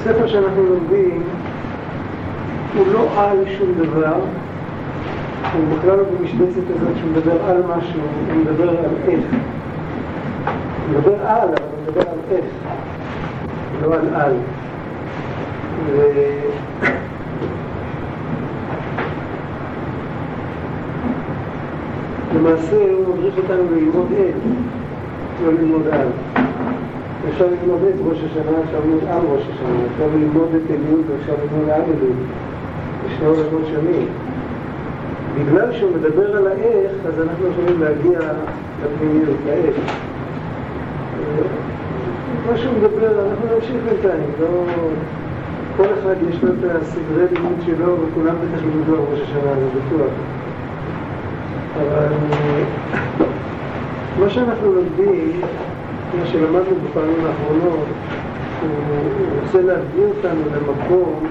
הספר שאנחנו לומדים הוא לא על שום דבר, הוא בכלל לא במשבצת הזאת שהוא מדבר על משהו, הוא מדבר על איך. הוא מדבר על, אבל הוא מדבר על איך, לא על על. ו... למעשה הוא מדריך אותנו ללמוד את, לא ללמוד על. אפשר ללמוד את ראש השנה, אפשר ללמוד על ראש השנה, אפשר ללמוד את אלול ואפשר ללמוד על אלול. זה שני עולמות שונים. בגלל שהוא מדבר על האיך, אז אנחנו יכולים להגיע לפנימיות, לאיך. מה שהוא מדבר, אנחנו נמשיך בינתיים, לא... כל אחד יש לו את הסדרי לימוד שלו וכולם בטח לימדו על ראש השנה, זה בטוח. אבל מה שאנחנו לומדים, מה שלמדנו בפעמים האחרונות, הוא רוצה להביא אותנו למקום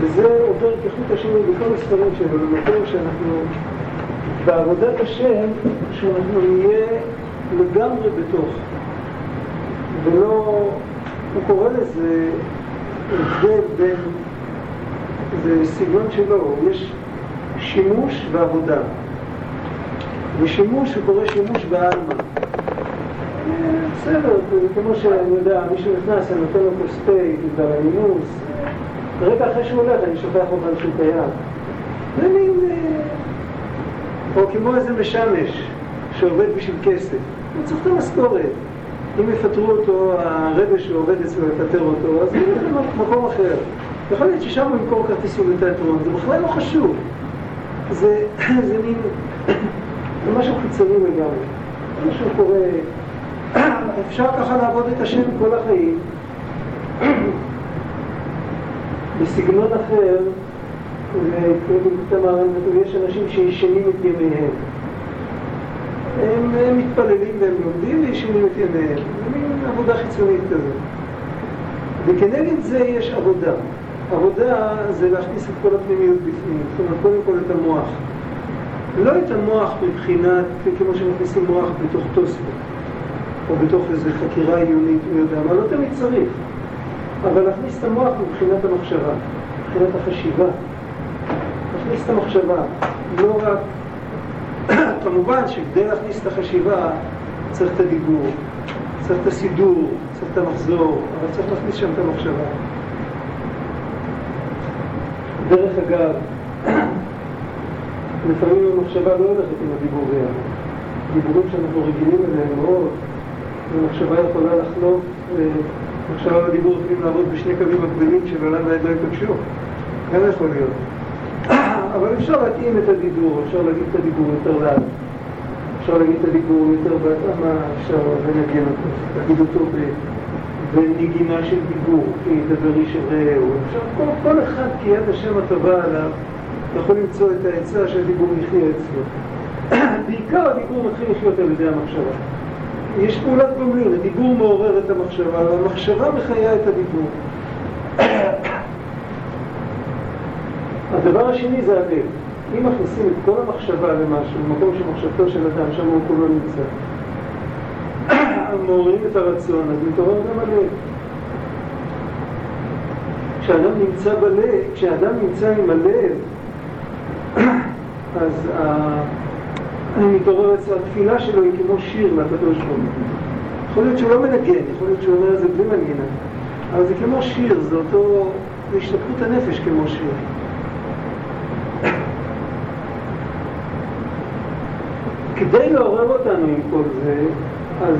וזה עובר כחוט השני בכל הספרים שלו, למקום שאנחנו, בעבודת השם, שאנחנו נהיה לגמרי בתוך, ולא, הוא קורא לזה הבדל בין, זה סגנון שלו, יש שימוש ועבודה. ושימוש, הוא קורא שימוש בעלמא. בסדר, כמו שאני יודע, מישהו נכנס, אני נותן לו כוס תה בגלל המינוס, רגע אחרי שהוא הולך, אני שוכח על שהוא קיים. זה מין... או כמו איזה משמש שעובד בשביל כסף. הוא צריך את המשכורת. אם יפטרו אותו, הרבה שעובד אצלו יפטר אותו, אז הוא ילך למקום אחר. יכול להיות ששם הוא ימכור כרטיסים לתיאטרון, זה בכלל לא חשוב. זה, זה מין... זה משהו חיצוני לגמרי. משהו קורה... אפשר ככה לעבוד את השם כל החיים. בסגנון אחר, ויש אנשים שישנים את ימיהם. הם, הם מתפללים והם לומדים וישנים את ימיהם. זה מין עבודה חיצונית כזאת. וכנגד זה יש עבודה. עבודה זה להכניס את כל הפנימיות בפנים, זאת אומרת קודם כל את המוח. לא את המוח מבחינת, כמו שמכניסים מוח בתוך טוספות, או בתוך איזו חקירה עיונית, הוא יודע מה, לא תמיד צריך. אבל להכניס את המוח מבחינת המחשבה, מבחינת החשיבה. להכניס את המחשבה, לא רק... כמובן שכדי להכניס את החשיבה צריך את הדיבור, צריך את הסידור, צריך את המחזור, אבל צריך להכניס שם את המחשבה. דרך אגב, לפעמים המחשבה לא הולכת עם הדיבור ביחד. דיבורים שאנחנו רגילים אליהם מאוד, המחשבה יכולה לחלוף, מחשבה ודיבור יכולים לעבוד בשני קווים מקבילים שלעולם ועד לא ייפגשו. גם יכול להיות. אבל אפשר להתאים את הדיבור, אפשר להגיד את הדיבור יותר לאט. אפשר להגיד את הדיבור יותר בהתאמה, אפשר לנגן אותו, להגיד אותו בנגינה של דיבור, כי ידבר איש רעהו. אפשר, כל, כל אחד כי יד השם הטובה עליו יכול למצוא את העצה שהדיבור יחיה אצלו. בעיקר הדיבור מתחיל לחיות על ידי המחשבה. יש פעולת גומלין, הדיבור מעורר את המחשבה, והמחשבה מחיה את הדיבור. הדבר השני זה הלב. אם מכניסים את כל המחשבה למשהו, במקום שמחשבתו של אדם, שם הוא כולו נמצא. מעוררים את הרצון, אז מתעורר גם הלב. כשאדם נמצא בלב, כשאדם נמצא עם הלב, אז מתעוררת, התפילה שלו היא כמו שיר לקדוש ברוך הוא. יכול להיות שהוא לא מנגן, יכול להיות שהוא אומר את זה בלי מנגינה, אבל זה כמו שיר, זה אותו, זה השתפכות הנפש כמו שיר. כדי לעורר אותנו עם כל זה, אז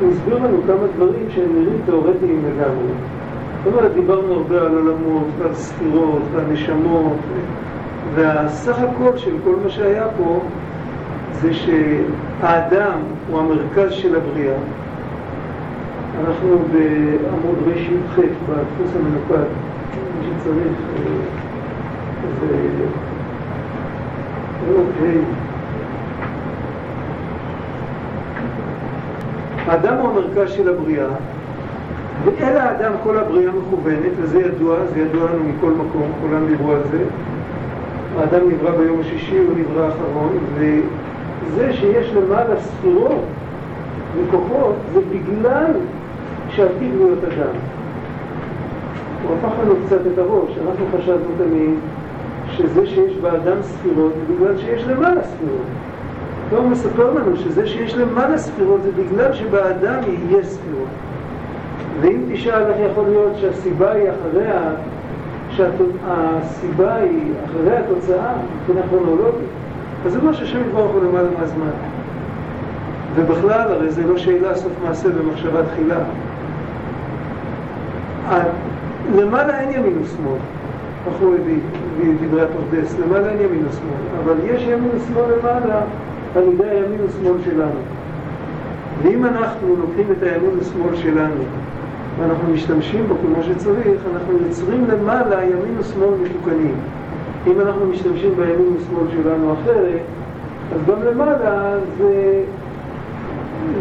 הוא הסביר לנו כמה דברים שהם נראים תיאורטיים לגמרי. זאת אומרת, דיברנו הרבה על עולמות ועל ספירות ועל נשמות, והסך הכל של כל מה שהיה פה זה שהאדם הוא המרכז של הבריאה. אנחנו בעמוד ר"ח בדפוס המנוקד, מי שצריך, זה אוקיי. האדם הוא המרכז של הבריאה, ואל האדם כל הבריאה מכוונת, וזה ידוע, זה ידוע לנו מכל מקום, כולם דיברו על זה. האדם נברא ביום השישי, הוא נברא האחרון, זה שיש למעלה ספירות וכוחות, זה בגלל שעתיד להיות אדם. הוא הפך לנו קצת את הראש, אנחנו חשבנו תמיד שזה שיש באדם ספירות זה בגלל שיש למעלה ספירות. הוא מספר לנו שזה שיש למעלה ספירות זה בגלל שבאדם יהיה ספירות. ואם תשאל איך יכול להיות שהסיבה היא אחריה, שהסיבה היא אחרי התוצאה, מבחינה כרונולוגית, אז זה מה שהשם יתברך הוא למעלה מהזמן. ובכלל, הרי זה לא שאלה סוף מעשה במחשבה תחילה. למעלה אין ימין ושמאל, אנחנו הביא דברי הפרדס, למעלה אין ימין ושמאל, אבל יש ימין ושמאל למעלה על ידי הימין ושמאל שלנו. ואם אנחנו לוקחים את הימין ושמאל שלנו ואנחנו משתמשים בו כמו שצריך, אנחנו יוצרים למעלה ימין ושמאל מתוקנים. אם אנחנו משתמשים בימין ושמאל שלנו אחרת, אז גם למעלה זה,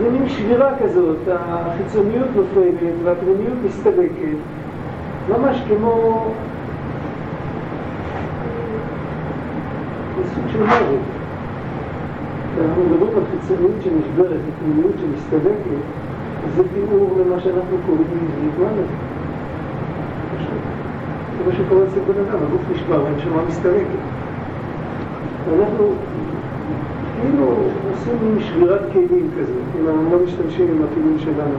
זה מין שבירה כזאת, החיצוניות נופלת והפנימיות מסתלקת, ממש כמו סוג של מוות. כשאנחנו מדברים על חיצוניות שנשברת, פנימיות שמסתלקת, זה תיאור למה שאנחנו קוראים מוות. זה מה שקורה אצל בן אדם, הגוף נשבר והנשמה מסתלקת. אנחנו כאילו עושים מין שבירת כלים כזה, אם אנחנו לא משתמשים עם הכלים שלנו.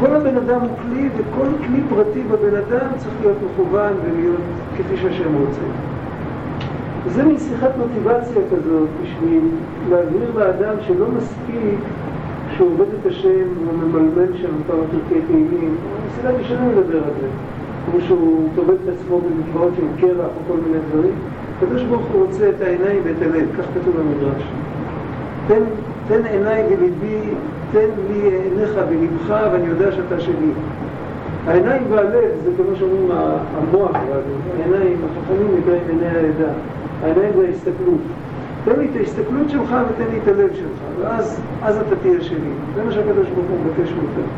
כל הבן אדם הוא כלי, וכל כלי פרטי בבן אדם צריך להיות מכוון ולהיות כפי שהשם רוצה. וזה מין שיחת מוטיבציה כזאת בשביל להבהיר לאדם שלא מספיק שהוא עובד את השם וממלמל שם כמה פרקי תהילים. סילבי שלנו לדבר על זה. כמו שהוא טובל את עצמו במקוואות עם קרח או כל מיני דברים. הקדוש ברוך הוא רוצה את העיניים ואת הלב, כך כתוב במדרש. תן, תן עיניי וליבי, תן לי עיניך ולבך ואני יודע שאתה שלי. העיניים והלב זה כמו שאומרים המוח, העיניים, החכמים נקראים עיני העדה. העיניים זה ההסתכלות. תן לי את ההסתכלות שלך ותן לי את הלב שלך, ואז אתה תהיה שלי. זה מה שהקדוש ברוך הוא מבקש מאיתנו.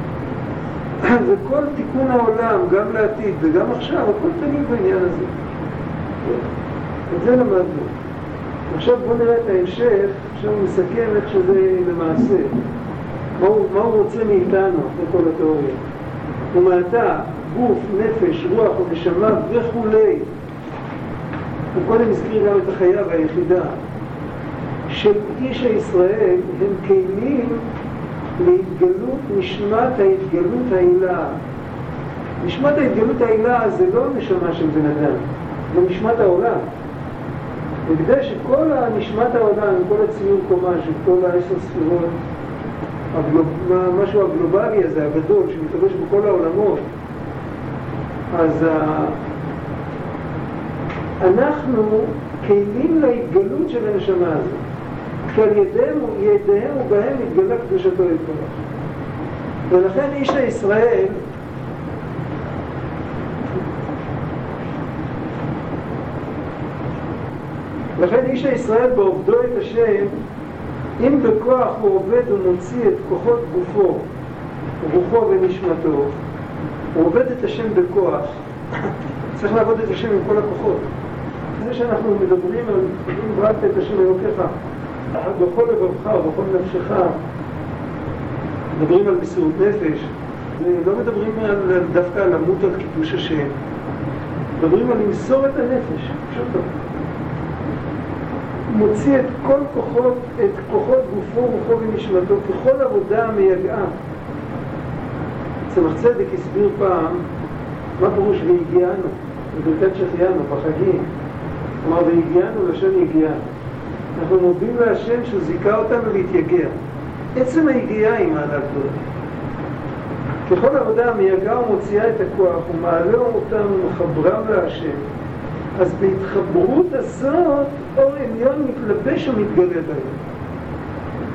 וכל תיקון העולם, גם לעתיד וגם עכשיו, הכל תמיד בעניין הזה. את זה למדנו. עכשיו בואו נראה את ההמשך, עכשיו הוא מסכם איך שזה למעשה. מה הוא, מה הוא רוצה מאיתנו אחרי כל התיאוריה. ומעתה, גוף, נפש, רוח ונשמה וכולי. הוא קודם הזכיר גם את החיה והיחידה. של איש הישראל הם כלים להתגלות נשמת ההתגלות העילה. נשמת ההתגלות העילה זה לא נשמה של בן אדם, זה נשמת העולם. וכדי שכל נשמת העולם, כל הציור קומה של כל העשר ספירות, הגלוב, משהו הגלובלי הזה, הגדול, שמתלבש בכל העולמות, אז. אנחנו כלים להתגלות של הנשמה הזאת. כי על ידיהם, ידיהם ובהם מתגלה קדושתו יתברך. ולכן איש הישראל לכן איש הישראל בעובדו את השם, אם בכוח הוא עובד ומוציא את כוחות גופו, רוחו ונשמתו, הוא עובד את השם בכוח, צריך לעבוד את השם עם כל הכוחות. זה שאנחנו מדברים על אם בראת את השם אלוקיך בכל לבבך ובכל נפשך, מדברים על מסירות נפש, ולא מדברים על, דווקא על למות על קידוש השם, מדברים על למסור את הנפש, פשוט מוציא את כל כוחות, את כוחות גופו, רוחו ונשמתו, ככל עבודה המייגעה. צמח צדק הסביר פעם מה פירוש והגיענו, בברכת שהחיינו, בחגים. כלומר, והגיענו לשם יגיענו. אנחנו מודים להשם שהוא זיכה אותנו להתייגע. עצם היגיעה היא מעלה גדולה. ככל עבודה המייגעה ומוציאה את הכוח ומעלה אותם ומחברם להשם. אז בהתחברות הזאת אור עליון מתלבש ומתגלה בהם.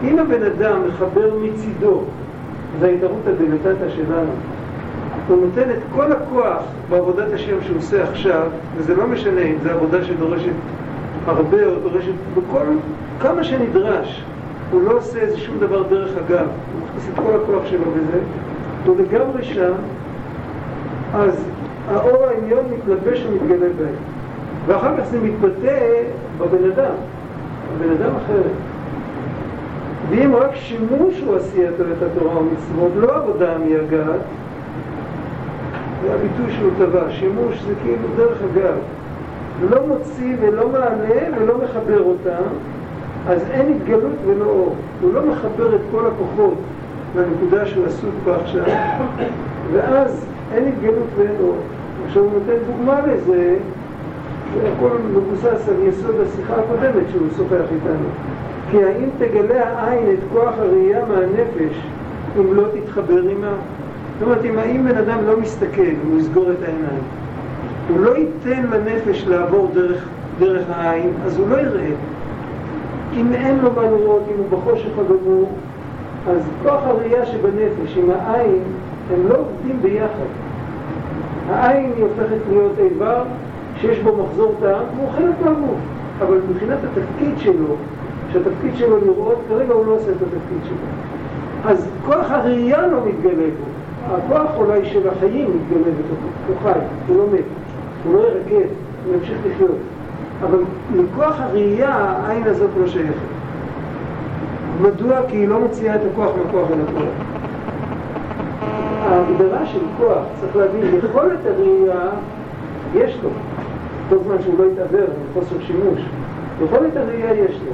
אם הבן אדם מחבר מצידו, זה ההתערות הדלתתא שלנו, הוא נותן את כל הכוח בעבודת השם שהוא עושה עכשיו, וזה לא משנה אם זו עבודה שדורשת הרבה או דורשת בכל, כמה שנדרש. הוא לא עושה איזה שום דבר דרך אגב, הוא מכניס את כל הכוח שלו בזה, הוא לגמרי שם, אז האור העליון מתלבש ומתגלה בהם. ואחר כך זה מתבטא בבן אדם, בבן אדם אחרת. ואם רק שימוש הוא עשייתו את התורה ומצוות, לא עבודה מייגעת, הביטוי שהוא טבע, שימוש זה כאילו דרך אגב, לא מוציא ולא מעלה ולא מחבר אותם, אז אין התגלות ולא אור. הוא לא מחבר את כל הכוחות לנקודה שהוא עסוק בה עכשיו, ואז אין התגלות ואין אור. עכשיו הוא נותן דוגמה לזה, זה הכל מבוסס על יסוד השיחה הקודמת שהוא שוחח איתנו. כי האם תגלה העין את כוח הראייה מהנפש אם לא תתחבר עימה? זאת אומרת, אם האם בן אדם לא מסתכל, הוא יסגור את העיניים. הוא לא ייתן לנפש לעבור דרך, דרך העין, אז הוא לא יראה. אם אין לו מה לראות, אם הוא בחושך הגמור, אז כוח הראייה שבנפש עם העין, הם לא עובדים ביחד. העין היא הופכת להיות איבר שיש בו מחזור טעם, והוא חלק מהגוף. אבל מבחינת התפקיד שלו, שהתפקיד שלו לראות, כרגע הוא לא עושה את התפקיד שלו. אז כוח הראייה לא מתגלה בו. הכוח אולי של החיים מתגלה בתוכו, הוא חי, הוא לא מת, הוא לא ירקד, הוא ימשיך לחיות. אבל לכוח הראייה העין הזאת לא שייכת. מדוע? כי היא לא מוציאה את הכוח מהכוח הכוח. ההגדרה של כוח, צריך להבין, יכולת הראייה יש לו, כל זמן שהוא לא יתעוור מחוסר שימוש. יכולת הראייה יש לו,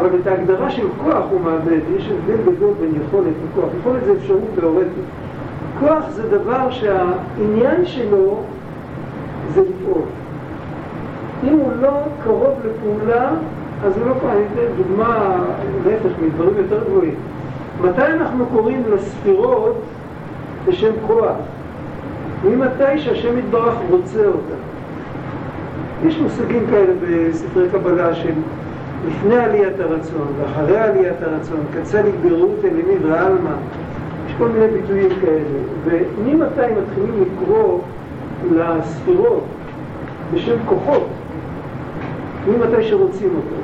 אבל את ההגדרה של כוח הוא מאבד, יש הבדל גדול בין יכולת לכוח. יכולת זה אפשרות תיאורטית. כוח זה דבר שהעניין שלו זה לפעול. אם הוא לא קרוב לפעולה, אז הוא לא קורה. אני אתן דוגמה, להפך, מדברים יותר גבוהים. מתי אנחנו קוראים לספירות בשם כוח? ממתי שהשם יתברך רוצה אותה. יש מושגים כאלה בספרי קבלה של לפני עליית הרצון ואחרי עליית הרצון, קצה להתגרות אלימי ועלמא, כל מיני ביטויים כאלה. וממתי מתחילים לקרוא לספירות בשם כוחות? ממתי שרוצים אותו.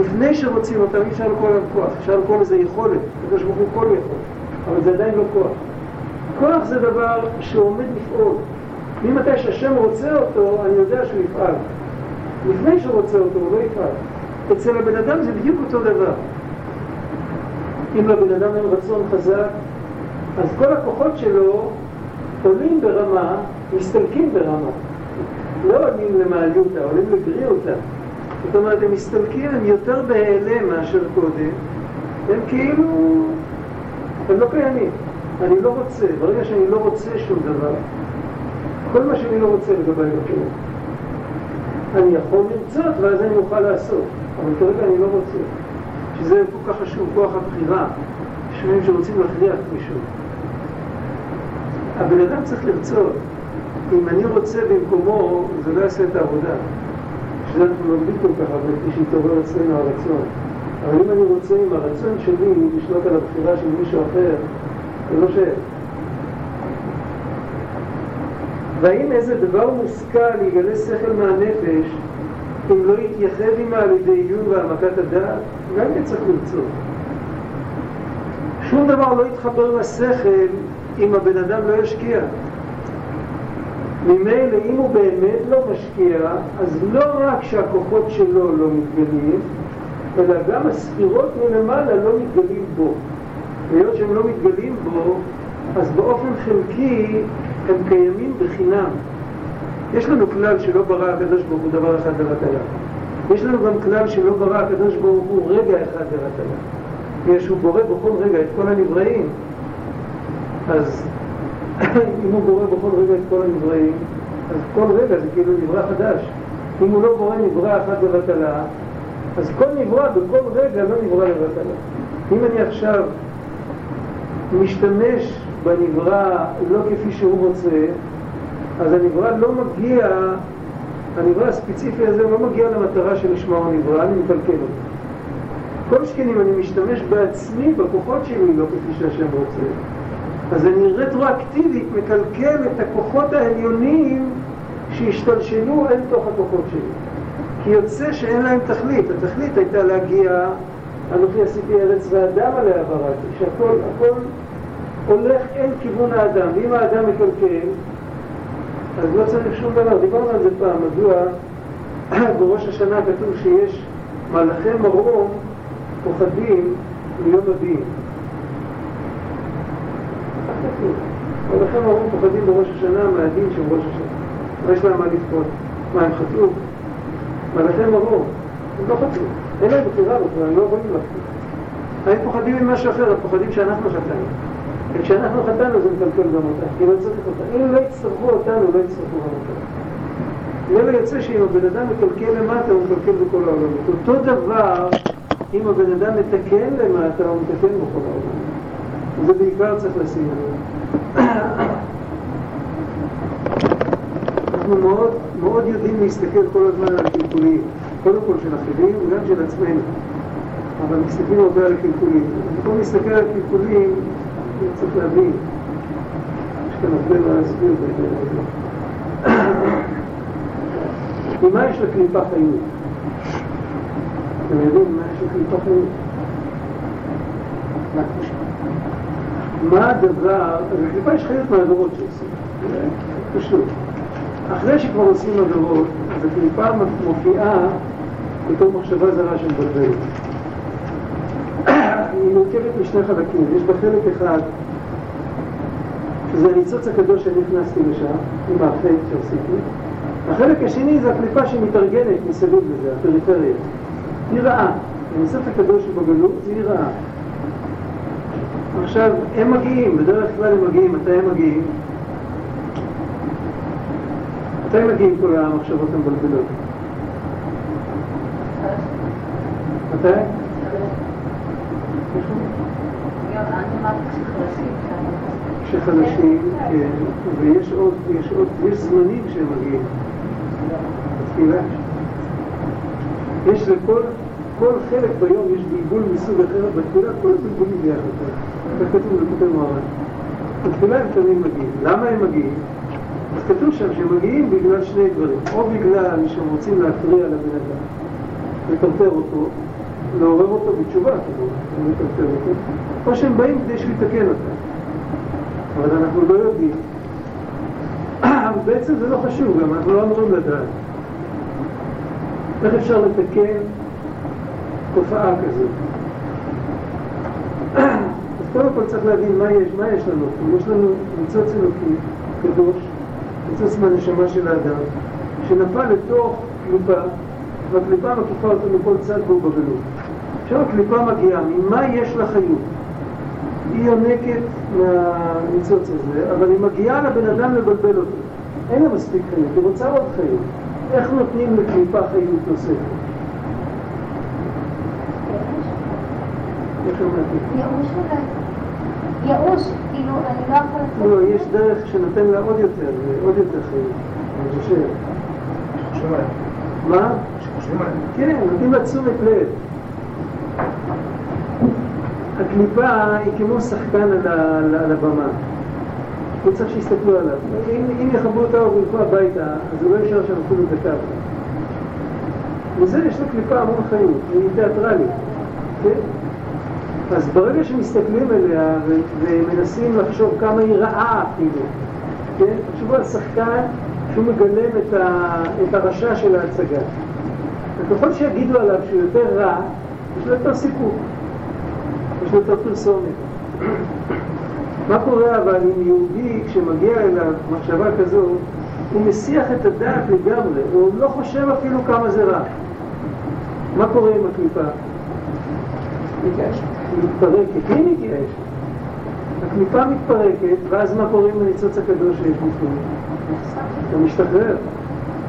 לפני שרוצים אותם אי אפשר לקרוא להם כוח, אפשר לקרוא לזה יכולת, הקדוש ברוך הוא כל יכול, אבל זה עדיין לא כוח. כוח זה דבר שעומד לפעול. ממתי שהשם רוצה אותו, אני יודע שהוא יפעל. לפני שהוא רוצה אותו, הוא לא יפעל. אצל הבן אדם זה בדיוק אותו דבר. אם לבן אדם אין רצון חזק, אז כל הכוחות שלו עולים ברמה, מסתלקים ברמה. לא עולים למעליותה, עולים לגריעותה. זאת אומרת, הם מסתלקים, הם יותר בהיעלם מאשר קודם, הם כאילו, הם לא קיימים. אני לא רוצה, ברגע שאני לא רוצה שום דבר, כל מה שאני לא רוצה לגבי אלוקים, אני יכול לרצות ואז אני אוכל לעשות, אבל כרגע אני לא רוצה. שזה כל כך חשוב, כוח הבחירה, שומעים שרוצים להכריח מישהו. הבן אדם צריך לרצות. אם אני רוצה במקומו, זה לא יעשה את העבודה. שזה אנחנו לומדים כל כך הרבה, כפי שהתעורר אצלנו הרצון. אבל אם אני רוצה עם הרצון שלי לשלוט על הבחירה של מישהו אחר, זה לא שייך. והאם איזה דבר מושכל יגלה שכל מהנפש אם לא יתייחד עמה על ידי עיון והעמקת הדעת? גם כן צריך לרצות. שום דבר לא יתחבר לשכל אם הבן אדם לא ישקיע. ממילא אם הוא באמת לא משקיע, אז לא רק שהכוחות שלו לא מתגלים, אלא גם הספירות מלמעלה לא מתגלים בו. והיות שהם לא מתגלים בו, אז באופן חלקי הם קיימים בחינם. יש לנו כלל שלא ברא הקדוש ברוך הוא דבר אחד לבטלה. יש לנו גם כלל שלא ברא הקדוש ברוך הוא רגע אחד לבטלה. בגלל שהוא בורא בכל רגע את כל הנבראים, אז אם הוא בורא בכל רגע את כל הנבראים, אז כל רגע זה כאילו נברא חדש. אם הוא לא בורא נברא אחת לבטלה, אז כל נברא בכל רגע לא נברא לבטלה. אם אני עכשיו משתמש בנברא לא כפי שהוא רוצה, אז הנברא לא מגיע, הנברא הספציפי הזה לא מגיע למטרה שלשמה הוא נברא, אני מקלקל אותו. כל שכן אם אני משתמש בעצמי, בכוחות שלי, לא כפי שהשם רוצה, אז אני רטרואקטיבית מקלקל את הכוחות העליונים שהשתלשלו אל תוך הכוחות שלי. כי יוצא שאין להם תכלית. התכלית הייתה להגיע, אנוכי עשיתי ארץ ואדם עליה בראתי, שהכל הכל הולך אל כיוון האדם. ואם האדם מקלקל, אז לא צריך שום דבר. דיברנו על זה פעם, מדוע בראש השנה כתוב שיש מלאכי מרום פוחדים מיום הדין. ולכן ההורים פוחדים בראש השנה מהדין של ראש השנה. מה יש להם מה לבכות? מה, הם חטאו? מלאכי מרור. הם לא חטאו. אין להם בחירה בכלל, הם לא יכולים לחטוא. הם פוחדים ממשהו אחר, הם פוחדים שאנחנו חטאנו. וכשאנחנו חטאנו זה מקלקל גם אותה, כי לא צריך אותה. אם לא יצטרכו אותנו, לא יצטרכו גם אותנו. לא יוצא שאם הבן אדם מקלקל למטה, הוא מקלקל בכל העולם. אותו דבר, אם הבן אדם מתקן למטה, הוא מתקן בכל העולם. זה בעיקר צריך לשים. אנחנו מאוד, מאוד יודעים להסתכל כל הזמן על הקלקולים, קודם כל של אחרים וגם של עצמנו, אבל מסתכלים הרבה על הקלקולים. במקום להסתכל על הקלקולים, צריך להבין, יש כאן הרבה מה להסביר בעניין הזה. ממה יש לקליפה חיות? אתם יודעים מה יש לקליפה חיות? מה הדבר, לקליפה יש חיות מהעבירות שעושים, פשוט. אחרי שכבר עושים עבירות, אז הקליפה מופיעה בתור מחשבה זרה שמבלבלת. היא מורכבת משני חלקים, יש בה חלק אחד שזה הניצוץ הקדוש שנכנסתי לשם, עם האפקט שעשיתי. החלק השני זה הקליפה שמתארגנת מסביב לזה, הפריפריה. היא רעה. הניצוץ הקדוש שבגלות היא רעה. עכשיו, הם מגיעים, בדרך כלל הם מגיעים, מתי הם מגיעים? מתי מגיעים כל המחשבות המבלבלות? מתי? כשחלשים, כן, ויש עוד, יש עוד, יש זמנים שהם מגיעים. יש לכל, כל חלק ביום יש בלבול מסוג אחר, בתפילה כל הבלבולים ביחד. זה כתוב בכותב מוהר"ן. בתפילה הם תמיד מגיעים. למה הם מגיעים? אז כתוב שם שהם מגיעים בגלל שני דברים. או בגלל שהם רוצים להפריע לבן אדם, לטרטר אותו, לעורר אותו בתשובה, כאילו, או שהם באים כדי שהוא יתקן אותם. אבל אנחנו לא יודעים. בעצם זה לא חשוב, גם אנחנו לא אמורים לדעת. איך אפשר לתקן תופעה כזאת? אז קודם כל צריך להבין מה יש, מה יש לנו. יש לנו ניצוץ אלוקי, קדוש, ניצוץ מהנשמה של האדם, שנפל לתוך קליפה, והקליפה מקיפה אותו מכל צד והוא בגלות. עכשיו הקליפה מגיעה, ממה יש לה חיות? היא יונקת מהניצוץ הזה, אבל היא מגיעה לבן אדם לבלבל אותו. אין לה מספיק חיות, היא רוצה עוד חיות. איך נותנים לקליפה חיות נוספת? ייאוש אולי. ייאוש, כאילו, אני לא יכולה... לא, יש דרך שנותן לה עוד יותר, עוד יותר חיות, אני חושב. מה? כן, נותנים לה תשומת לב. הקליפה היא כמו שחקן על, הבמה. הוא צריך שיסתכלו עליו. אם, אם יכבו אותה או ילכו הביתה, אז הוא לא יישאר שם אפילו דקה. וזה יש לו קליפה המון חיים, היא תיאטרלית, כן? אז ברגע שמסתכלים עליה ומנסים לחשוב כמה היא רעה אפילו, כן? תחשבו על שחקן שהוא מגלם את, ה, את הרשע של ההצגה. וככל שיגידו עליו שהוא יותר רע, יש לו יותר סיפור. יש לו יותר פרסומת. מה קורה אבל עם יהודי כשמגיע אליו מחשבה כזו, הוא מסיח את הדעת לגמרי, הוא לא חושב אפילו כמה זה רע. מה קורה עם הקליפה? היא מתפרקת, היא מתייאשת. הקליפה מתפרקת, ואז מה קורה עם הניצוץ הקדוש שיש בפנים? הוא משתחרר.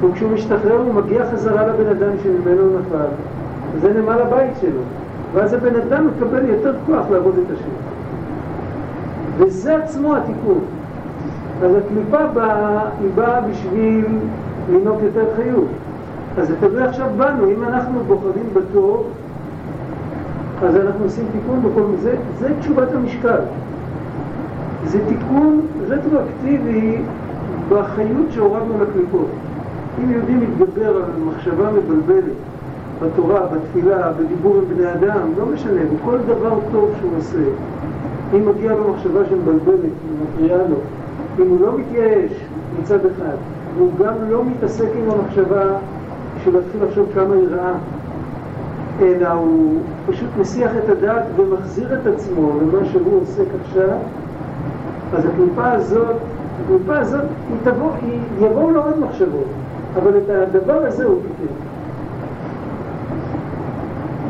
וכשהוא משתחרר הוא מגיע חזרה לבן אדם שממנו הוא נפל, וזה נמל הבית שלו. ואז הבן אדם מקבל יותר כוח לעבוד את השם. וזה עצמו התיקון. אז הקליפה באה, היא באה בשביל לנהוג יותר חיות. אז זה תלוי עכשיו בנו, אם אנחנו בוחרים בטוב, אז אנחנו עושים תיקון בכל זה, זה תשובת המשקל. זה תיקון רטרואקטיבי בחיות שהורדנו לקליפות. אם יהודי מתגבר על מחשבה מבלבלת, בתורה, בתפילה, בדיבור עם בני אדם, לא משנה, בכל דבר טוב שהוא עושה. אם מגיע לו מחשבה שמבלבלת, היא מפריעה לו, אם הוא לא מתייאש מצד אחד, והוא גם לא מתעסק עם המחשבה של להתחיל לחשוב כמה היא רעה, אלא הוא פשוט מסיח את הדעת ומחזיר את עצמו למה שהוא עוסק עכשיו, אז הקליפה הזאת, הקליפה הזאת, היא תבוא, היא, יבואו לו עוד מחשבות, אבל את הדבר הזה הוא קיבל.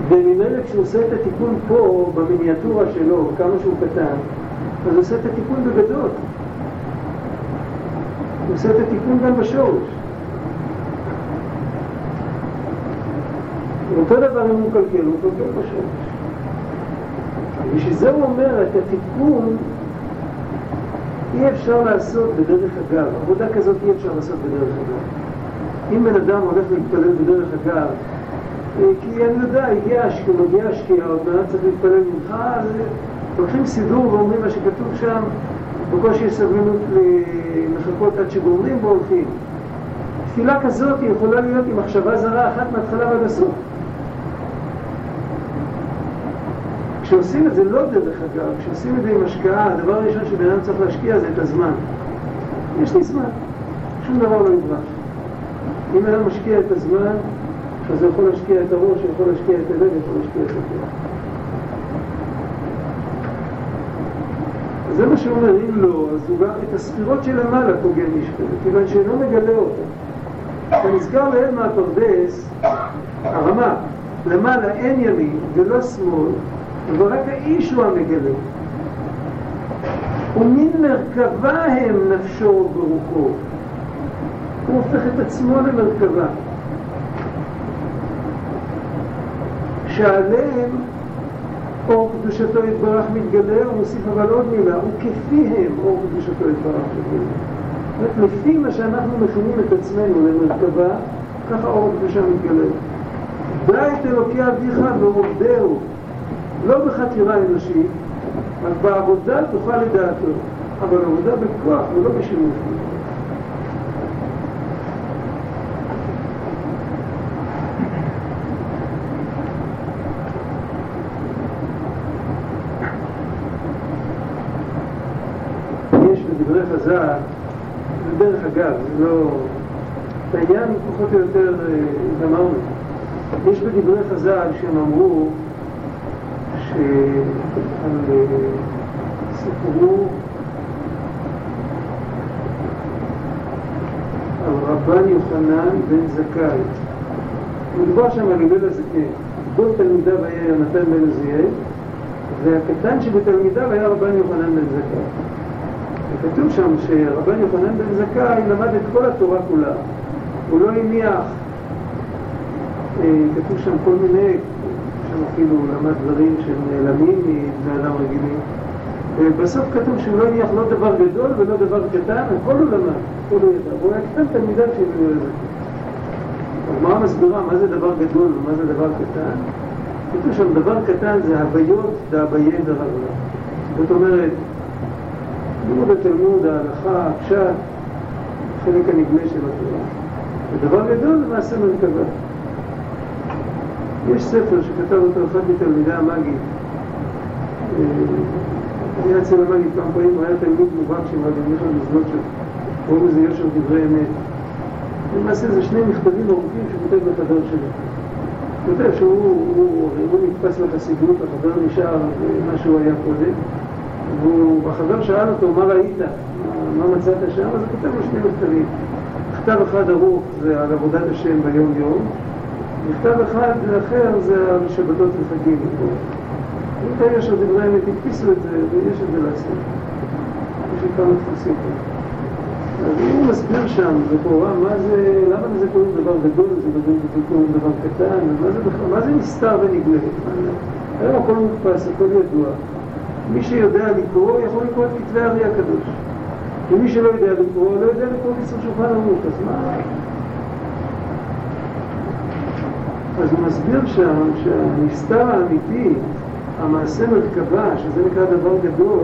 וממילא כשהוא עושה את התיקון פה, במיניאטורה שלו, כמה שהוא קטן, אז הוא עושה את התיקון בגדול. הוא עושה את התיקון גם בשורש. אותו דבר אם הוא מקלקל, הוא מקלקל בשורש. בשביל זה הוא אומר, את התיקון אי אפשר לעשות בדרך אגב. עבודה כזאת אי אפשר לעשות בדרך אגב. אם בן אדם הולך להתפלל בדרך אגב, אה, כי אני יודע, הגיע השקיעה, מגיע השקיעה, עוד מעט צריך להתפלל ממך, אז לוקחים סידור ואומרים מה שכתוב שם, בקושי יש סבלנות לחכות עד שגומרים והולכים. תפילה כזאת יכולה להיות עם מחשבה זרה אחת מההתחלה ועד הסוף. כשעושים את זה לא דרך אגב, כשעושים את זה עם השקעה, הדבר הראשון שבן אדם צריך להשקיע זה את הזמן. יש לי זמן, שום דבר לא יברח. אם אדם משקיע את הזמן, אז הוא יכול להשקיע את הראש, הוא יכול להשקיע את הלב, הוא יכול להשקיע את הכוח. זה מה שאומר, אם לא, אז הוא גם את הספירות שלמעלה פוגע משפט, כיוון שאינו מגלה אותה. אתה נזכר לאל מהפרדס, הרמה, למעלה אין ימין ולא שמאל, ורק האיש הוא המגלה. ומן מרכבה הם נפשו ורוחו. הוא הופך את עצמו למרכבה. שעליהם אור קדושתו יתברך מתגלה, הוא מוסיף אבל עוד מילה, וכפיהם אור קדושתו יתברך מתגלה. זאת אומרת, לפי מה שאנחנו מכינים את עצמנו למרכבה, ככה אור הקדושה מתגלה. דע את אלוקי אביך ועובדהו, לא בחקירה אנושית, רק בעבודה תוכל לדעתו, אבל עבודה בכוח ולא בשימוש. חז"ל, דרך אגב, זה לא... את העניין פחות או יותר גמרנו. יש בדברי חז"ל שהם אמרו שעל סיפרו על רבן יוחנן בן זכאי. מדובר שם על הלל הזקן. גדול תלמידיו היה יונתן בן עזיאל, והקטן שבתלמידיו היה רבן יוחנן בן זכאי. וכתוב שם שרבן יוחנן בן זכאי למד את כל התורה כולה. הוא לא הניח, אה, כתוב שם כל מיני, שם אפילו למד דברים שנעלמים מבני אדם רגילים. ובסוף כתוב שהוא לא הניח לא דבר גדול ולא דבר קטן, הכל הוא למד, הכל הוא ידע. הוא היה קטן תלמידיו שהביאו לזה. הגמרא מסבירה מה זה דבר גדול ומה זה דבר קטן. כתוב שם דבר קטן זה הוויות דאביי דרבלה. זאת אומרת, לימוד התלמוד, ההלכה, הפשט, חלק הנגלה של התורה. ודבר גדול זה מעשה מרכבה. יש ספר שכתב אותו אחד מתלמידי המאגי. היה אצל המאגי כמה פעמים, הוא היה תלמיד מובהק של מאגי, יש לו שלו. קוראים לזה יושר דברי אמת. למעשה זה שני מכתבים ארוכים שהוא כותב לחבר שלו. הוא כותב שהוא הוא, הוא נתפס לחסידות, החבר נשאר מה שהוא היה קודם. והחבר שאל אותו, מה ראית? מה מצאת שם? אז הוא כותב לו שני מכתבים. מכתב אחד ארוך זה על עבודת השם ביום-יום, מכתב אחד אחר זה על שבתות וחגים. אם יש עוד דברי אמת, הדפיסו את זה, ויש את זה לעשות. יש לי כמה דפוסים פה. אז הוא מסביר שם, לכאורה, מה זה, למה לזה קוראים דבר גדול, זה קוראים דבר קטן, ומה זה בכלל, מה זה נסתר ונגלה? היום הכל מודפס, הכל ידוע. מי שיודע לקרוא, יכול לקרוא את כתבי הארי הקדוש. ומי שלא יודע לקרוא, לא יודע לקרוא בסוף שולחן ערוך, אז מה... אז הוא מסביר שם שהנסתר האמיתי, המעשה מרכבה, שזה נקרא דבר גדול,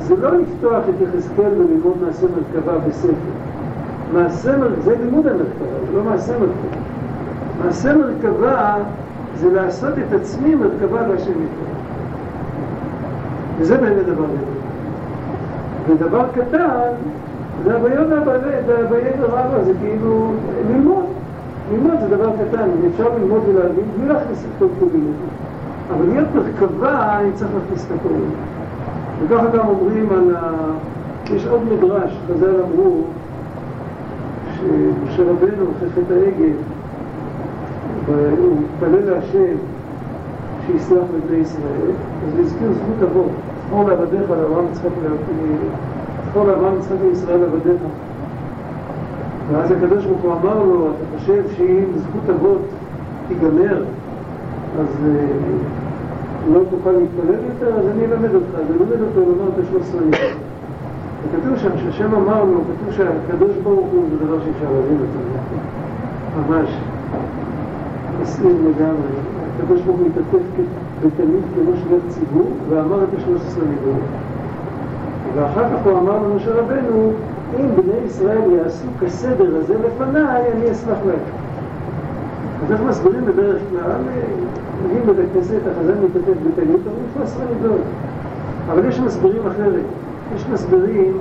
זה לא לפתוח את יחזקאל וללמוד מעשה מרכבה בספר. מעשה זה לימוד המרכבה, זה לא מעשה מרכבה. מעשה מרכבה זה לעשות את עצמי מרכבה להשם יתברך. וזה באמת דבר גדול. ודבר קטן, זה הוויות והוויה ורבה, זה כאילו ללמוד. ללמוד זה דבר קטן, אפשר ללמוד ולהבין בלי להכניס את כל כלים. אבל להיות מרכבה, אני צריך להכניס את הכל. וככה גם אומרים על ה... יש עוד מדרש, חז"ל אמרו, שמשה רבנו אחרי חטא העגל, והוא התפלל להשם שיסלח לבני ישראל, אז הוא הזכיר זכות אבות, זכור לעבדיך לאברהם לאברהם יצחק לישראל עבדיך. ואז הקדוש ברוך הוא אמר לו, אתה חושב שאם זכות אבות תיגמר, אז אה, לא תוכל להתפלל יותר, אז אני אלמד אותך, אז אלמד אותו לומר את השלוש עשרה נקודות. וכתוב שם שהשם אמר לו, כתוב שהקדוש ברוך הוא זה דבר שאפשר להבין אותו, ממש, מסעיר לגמרי. הקדוש ברוך הוא התעטף בתלמיד כמו שליח ציבור, ואמר את השלוש עשרה נקודות. ואחר כך הוא אמר למשה רבנו, אם בני ישראל יעשו כסדר הזה לפניי, אני אשמח להם. אז איך מסבירים בדרך כלל, מגיעים בבית כנסת, החזן מתעטף בתלמיד, אומרים פה עשרה נקודות. אבל יש מסבירים אחרת. יש מסבירים,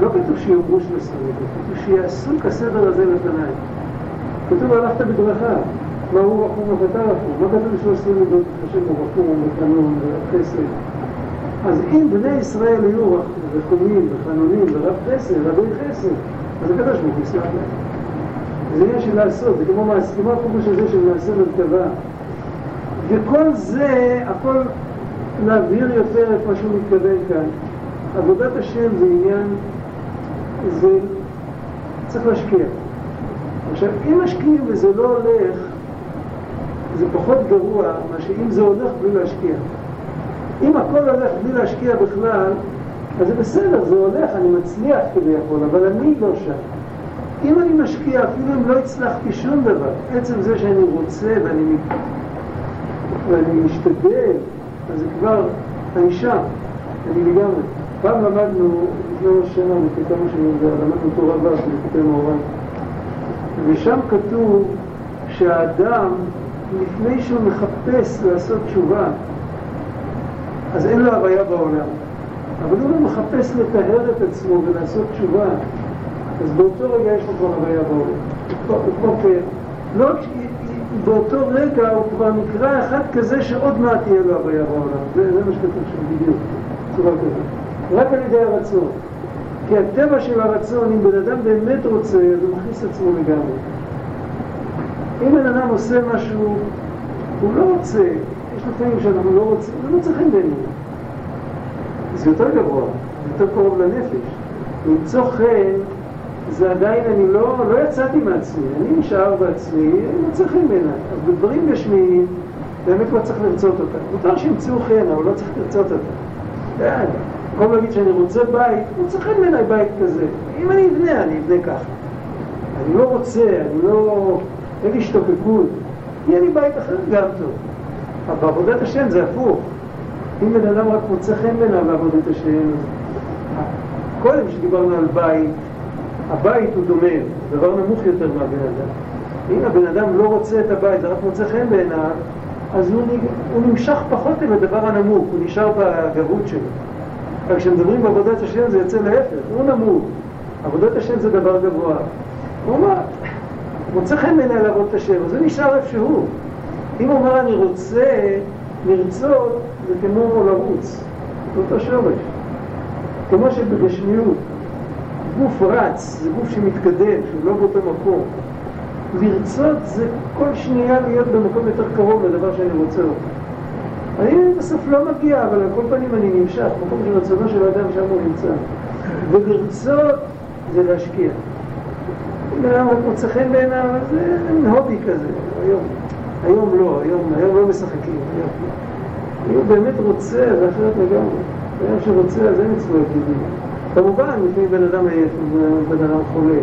לא כתוב שיאמרו של עשרה נקודות, כתוב שיעשו כסדר הזה לפניי. כתוב הלכת בדרכה. מה הוא רחום וחטא רחום? מה כתוב בשלוש עשרה נקודות? השם הוא רחום וחנון וחסד. אז אם בני ישראל יהיו רחומים וחנונים ורב חסד, רבי חסד, אז הקדוש ברוך הוא יסלח להם. זה עניין של לעשות, זה כמו כמו החומש הזה של מעשה מרכבה. וכל זה, הכל להבהיר יותר את מה שהוא מתכוון כאן. עבודת השם זה עניין, זה צריך להשקיע. עכשיו, אם משקיעים וזה לא הולך, זה פחות גרוע מאשר אם זה הולך בלי להשקיע. אם הכל הולך בלי להשקיע בכלל, אז זה בסדר, זה הולך, אני מצליח כביכול, אבל אני לא שם. אם אני משקיע, אפילו אם לא הצלחתי שום דבר, עצם זה שאני רוצה ואני, ואני משתדל, אז זה כבר, אני שם, אני לגמרי. פעם למדנו, לפני ראש שנה, לפני כמה שנים, למדנו תורה ו' לפני מאורן, ושם כתוב שהאדם, לפני שהוא מחפש לעשות תשובה, אז אין לו הוויה בעולם. אבל אם הוא מחפש לטהר את עצמו ולעשות תשובה, אז באותו רגע יש לו כבר הוויה בעולם. הוא כבר כן. לא רק באותו רגע הוא כבר נקרא אחד כזה שעוד מעט תהיה לו הוויה בעולם. זה, זה מה שכתוב שם בדיוק, צורה כזאת. רק על ידי הרצון. כי הטבע של הרצון, אם בן אדם באמת רוצה, אז הוא מכניס את עצמו לגמרי. אם בן אדם עושה משהו, הוא לא רוצה, לפעמים שאנחנו לא רוצים, זה לא צריכים בינינו. זה יותר גבוה, יותר קרוב לנפש. למצוא חן זה עדיין, אני לא, לא יצאתי מעצמי, אני נשאר בעצמי, אני מוצא חן בעיניי. אז בדברים גשמיים, באמת לא צריך לרצות אותם. מותר שימצאו חן, אבל לא צריך לרצות אותם. במקום להגיד שאני רוצה בית, מוצא חן בעיניי בית כזה. אם אני אבנה, אני אבנה ככה. אני לא רוצה, אני לא... אין לי השתוקקות. יהיה לי בית אחר גם טוב. בעבודת השם זה הפוך. אם בן אדם רק מוצא חן בעיניו בעבודת השם, קודם שדיברנו על בית, הבית הוא דומה, דבר נמוך יותר מהבן אדם. אם הבן אדם לא רוצה את הבית, זה רק מוצא חן בעיניו, אז הוא, הוא נמשך פחות עם הדבר הנמוך, הוא נשאר בגבות שלו. אבל כשמדברים בעבודת השם זה יוצא להפך, הוא נמוך. עבודת השם זה דבר גבוה. הוא אמר, מוצא חן בעיניי לעבוד את השם, אז הוא נשאר איפשהו. אם הוא אומר אני רוצה לרצות, זה כמו לרוץ, זה אותו שורש. כמו שבגשמיות, גוף רץ, זה גוף שמתקדם, שהוא לא באותו מקום. לרצות זה כל שנייה להיות במקום יותר קרוב לדבר שאני רוצה אותו. אני בסוף לא מגיע, אבל על כל פנים אני נמשך, מקום של רצונו של האדם שם הוא נמצא. ולרצות זה להשקיע. אם מוצא חן בעיניו, זה מין הובי כזה, היום. היום לא, היום, היום לא משחקים, היום. אם הוא באמת רוצה, זה אחרת לגמרי. ביום שרוצה, אז אין אצלו יקידים. כמובן, לפעמים בן אדם עייף, בן אדם חולה,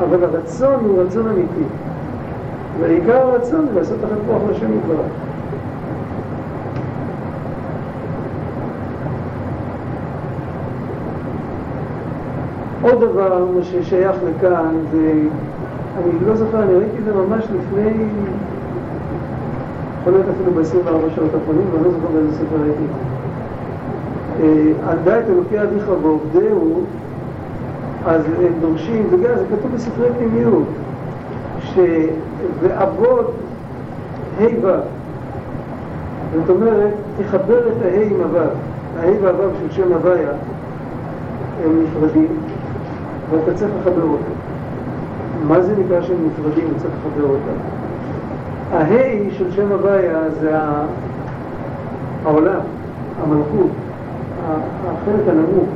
אבל הרצון הוא רצון אמיתי. ועיקר הרצון הוא לעשות לכם כוח לשם יתברך. עוד דבר ששייך לכאן, זה, אני לא זוכר, אני ראיתי את זה ממש לפני, יכול להיות אפילו ב-24 שעות האחרונים, ואני לא זוכר באיזה ספר זה. אה, על דעת אלוקי אביך ועובדהו, אז הם דורשים, וגם זה כתוב בספרי פנימיות, ש... ש... ועבוד ה'. זאת אומרת, תחבר את הה' עם הו'. הה' והו' של שם הוויה הם נפרדים, ואתה צריך לחבר אותם. מה זה נקרא שהם נפרדים וצריך לחבר אותם? הה' של שם הוויה זה העולם, המלכות, החלק הנמוך,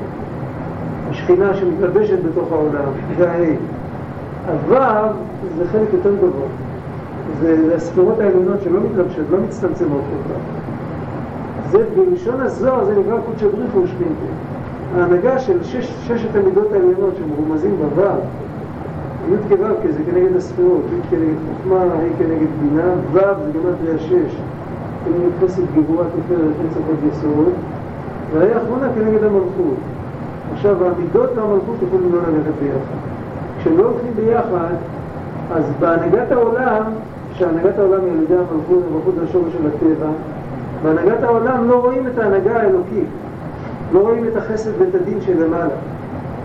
השכינה שמתלבשת בתוך העולם, זה הה'. הו' זה חלק יותר גבוה. זה הספירות העליונות שלא מתלבשות, לא מצטמצמות כל כך. זה בלשון הזוהר זה נקרא קודשא בריחו ושכינתא. ההנהגה של שש, ששת המידות העליונות שמרומזים בו' י' כו' זה כנגד הספירות, י' כנגד חוכמה, ה' כנגד בינה, ו' זה גמטריה שש, כנגד חסד גבורה תפארת עבוד יסוד, והה' האחרונה כנגד המלכות. עכשיו המידות והמלכות יכולים לא ללכת ביחד. כשהם לא הולכים ביחד, אז בהנהגת העולם, שהנהגת העולם היא על ידי המלכות, המלכות זה השורש של הטבע, בהנהגת העולם לא רואים את ההנהגה האלוקית, לא רואים את החסד ואת הדין שלמעלה.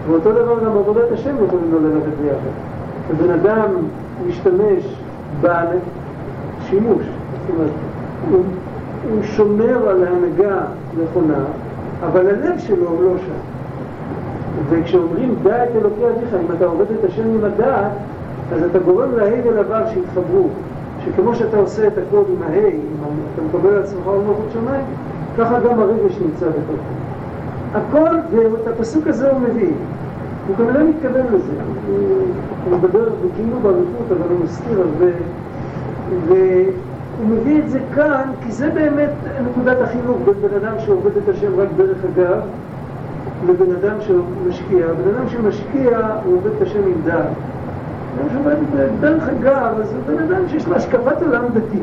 ואותו דבר גם עבודת השם יכולים ללכת ביחד. ובן אדם משתמש בשימוש, זאת אומרת, הוא, הוא שומר על ההנהגה נכונה, אבל הלב שלו הוא לא שם. וכשאומרים דע את אלוקי אביך, אם אתה עובד את השם עם הדעת, אז אתה גורם לה' ולו' שיתחברו. שכמו שאתה עושה את הכל עם הה', אתה מקבל על עצמך עוד מלכות שמיים, ככה גם הרגש נמצא בתוכו. הכל, ואת הפסוק הזה הוא מביא. הוא כנראה מתכוון לזה. הוא מדבר בגילו באריכות, אבל הוא מזכיר הרבה. והוא מביא את זה כאן, כי זה באמת נקודת החינוך בין בן אדם שעובד את השם רק דרך אגב, לבן אדם שמשקיע. בן אדם שמשקיע, הוא עובד את השם עם דעת. אדם שעובד דרך אגב, אז הוא בן אדם שיש לו השקפת עולם דתית.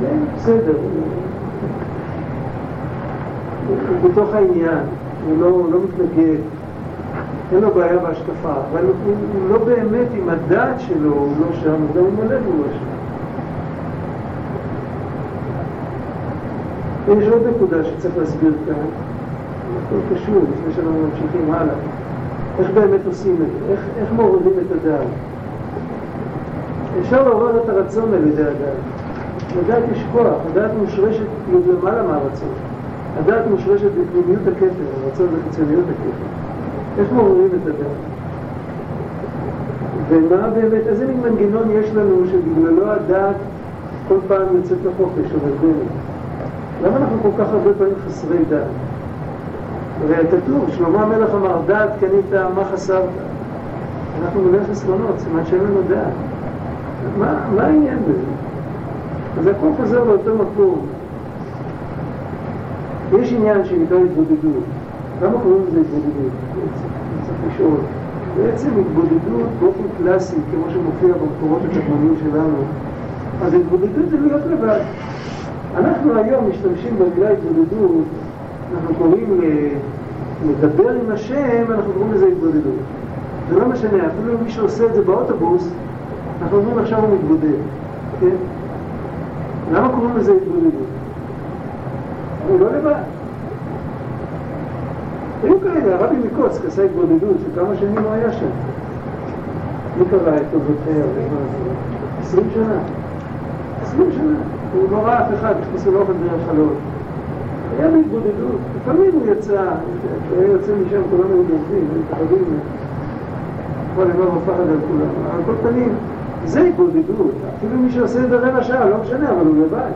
כן, בסדר. הוא בתוך העניין, הוא לא, לא מתנגד, אין לו בעיה בהשקפה, אבל הוא, הוא לא באמת עם הדעת שלו, הוא לא שם, גם עם הלב הוא לא שם. יש עוד נקודה שצריך להסביר כאן, הכל קשור, לפני שאנחנו ממשיכים הלאה. איך באמת עושים את זה? איך, איך מעוררים את הדעת? אפשר לעורר את הרצון על ידי הדעת. לדעת יש כוח, הדעת מושרשת למעלה מהרצון. הדעת מושרשת בפנימיות הכתר, הרצון בחיצוניות הכתר. איך מעוררים את הדעת? ומה באמת, איזה מין מנגנון יש לנו שבגללו הדעת כל פעם יוצאת לחופש או מגונת? למה אנחנו כל כך הרבה פעמים חסרי דעת? הרי כתוב, שלמה המלך אמר, דעת קנית, מה חסרת? אנחנו מלא חסרונות, סימן שאין לנו דעת. מה, מה העניין בזה? אז הכל חוזר לאותו מקום. יש עניין שנקרא התבודדות. למה קוראים לזה התבודדות? צריך לשאול. בעצם התבודדות באופן קלאסי, כמו שמופיע במקורות התגמונים שלנו, אז התבודדות זה להיות לבד. אנחנו היום משתמשים במילה התבודדות, אנחנו קוראים לדבר עם השם, אנחנו קוראים לזה התבודדות. זה לא משנה, אפילו מי שעושה את זה באוטובוס, אנחנו אומרים עכשיו הוא מתבודד, כן? למה קוראים לזה התבודדות? הוא לא לבד. היו כאלה, הרבי מקוצק עשה התבודדות, שכמה שנים הוא היה שם. מי קרא את טובותיה? עשרים שנה. עשרים שנה. הוא לא ראה אף אחד, הכניסו לו אוכל דרך חלון. היה בהתבודדות, לפעמים הוא יצא, כשהוא היה יוצא משם כולם היו בורחים, היו מפחדים, כמו לומר בפחד על כולם. על כל פנים, זה התבודדות, אפילו מי שעושה את זה רבע שעה, לא משנה, אבל הוא לבד.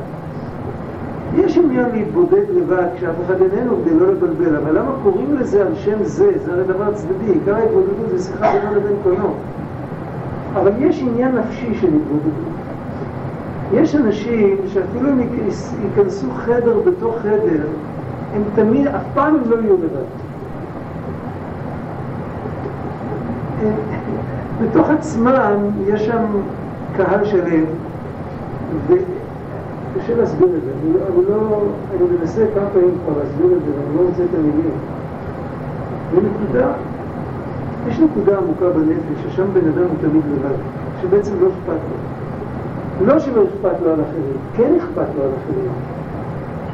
יש עניין להתבודד לבד כשאף אחד איננו כדי לא לבלבל, אבל למה קוראים לזה על שם זה? זה הרי דבר צדדי, עיקר ההתבודדות זה שיחה בינו לבין קונו. אבל יש עניין נפשי של התבודדות. יש אנשים שאפילו אם ייכנסו חדר בתוך חדר, הם תמיד, אף פעם הם לא יהיו לבד. בתוך עצמם יש שם קהל שלם, וקשה להסביר את זה. אני לא, לא, אני מנסה כמה פעמים כבר להסביר את זה, ואני לא רוצה את המילים. ונקודה, יש נקודה עמוקה בנפש, ששם בן אדם הוא תמיד לבד, שבעצם לא אכפת לו. לא שלא אכפת לו על אחרים, כן אכפת לו על אחרים.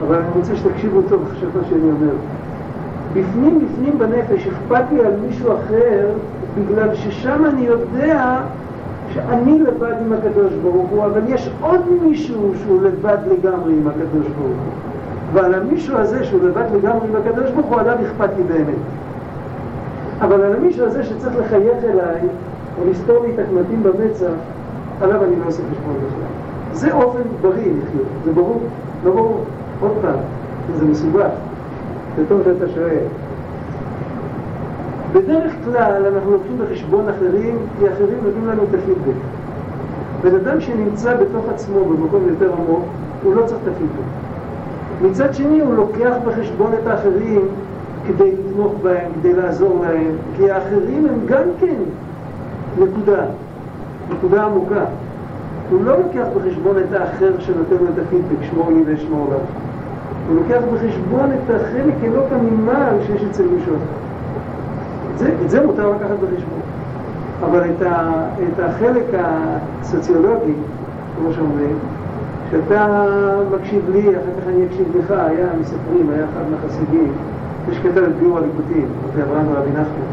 אבל אני רוצה שתקשיבו טוב עכשיו מה שאני אומר. בפנים בפנים בנפש אכפת לי על מישהו אחר בגלל ששם אני יודע שאני לבד עם הקדוש ברוך הוא, אבל יש עוד מישהו שהוא לבד לגמרי עם הקדוש ברוך הוא. ועל המישהו הזה שהוא לבד לגמרי עם הקדוש ברוך הוא, עליו אכפת לי באמת. אבל על המישהו הזה שצריך לחייך אליי, או לסתור לי את הקמטים במצח, עליו אני לא עושה חשבון בכלל. זה אופן בריא לחיות, זה ברור, לא ברור. עוד פעם, זה מסובך, זה טוב שאתה שואל. בדרך כלל אנחנו לוקחים בחשבון אחרים, כי אחרים נותנים לנו את הפידבק. בן אדם שנמצא בתוך עצמו במקום יותר עמוק, הוא לא צריך את הפידבק. מצד שני הוא לוקח בחשבון את האחרים כדי לתמוך בהם, כדי לעזור להם, כי האחרים הם גם כן נקודה, נקודה עמוקה. הוא לא לוקח בחשבון את האחר שנותן לו את הפידבק, שמור לי ואשמור לך. הוא לוקח בחשבון את החלק אלוק המימל שיש אצל מישהו אחר. את זה מותר לקחת בחשבון. אבל את, ה, את החלק הסוציולוגי, כמו שאומרים, שאתה מקשיב לי, אחר כך אני אקשיב לך, היה מספרים, היה אחד מהחסידים, זה שכתב את ביאור הליקוטים, רבי אברהם ורבי נחמן.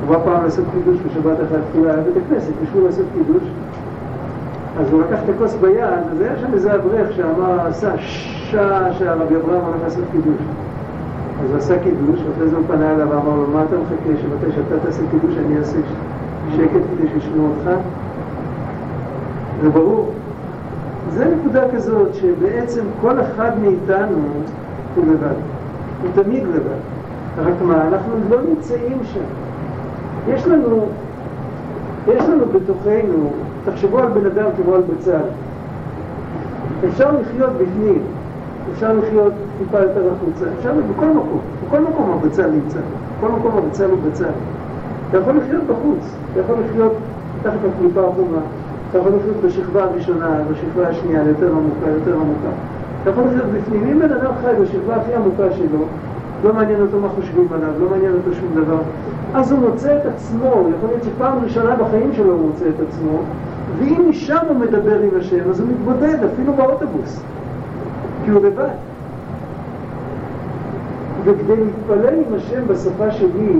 הוא בא פעם לעשות קידוש בשבת אחת תפילה, היה בית הכנסת, בשביל לעשות קידוש. אז הוא לקח את הכוס ביד, אז היה שם איזה אברך שאמר, עשה שעה שהרבי אברהם הולך לעשות קידוש. אז הוא עשה קידוש, ואחרי זה הוא פנה אליו ואמר לו, מה אתה מחכה, שמתי שאתה תעשה קידוש אני אעשה שקט כדי שישמעו אותך? זה ברור. זה נקודה כזאת שבעצם כל אחד מאיתנו הוא לבד. הוא תמיד לבד. רק מה, אנחנו לא נמצאים שם. יש לנו, יש לנו בתוכנו, תחשבו על בן אדם כמו על בצל. אפשר לחיות בפנים, אפשר לחיות טיפה יותר החוצה, אפשר בכל מקום, בכל מקום הבצל נמצא, בכל מקום הבצל הוא בצל. אתה יכול לחיות בחוץ, אתה יכול לחיות תחת הקליפה החומה, אתה יכול לחיות בשכבה הראשונה, בשכבה השנייה, יותר עמוקה, יותר עמוקה. אתה יכול לחיות בפנים. אם בן אדם חי בשכבה הכי עמוקה שלו, לא מעניין אותו מה חושבים עליו, לא מעניין אותו שום דבר, אז הוא מוצא את עצמו, יכול להיות שפעם ראשונה בחיים שלו הוא מוצא את עצמו, ואם משם הוא מדבר עם השם, אז הוא מתבודד, אפילו באוטובוס, כי הוא לבד. וכדי להתפלל עם השם בשפה שלי,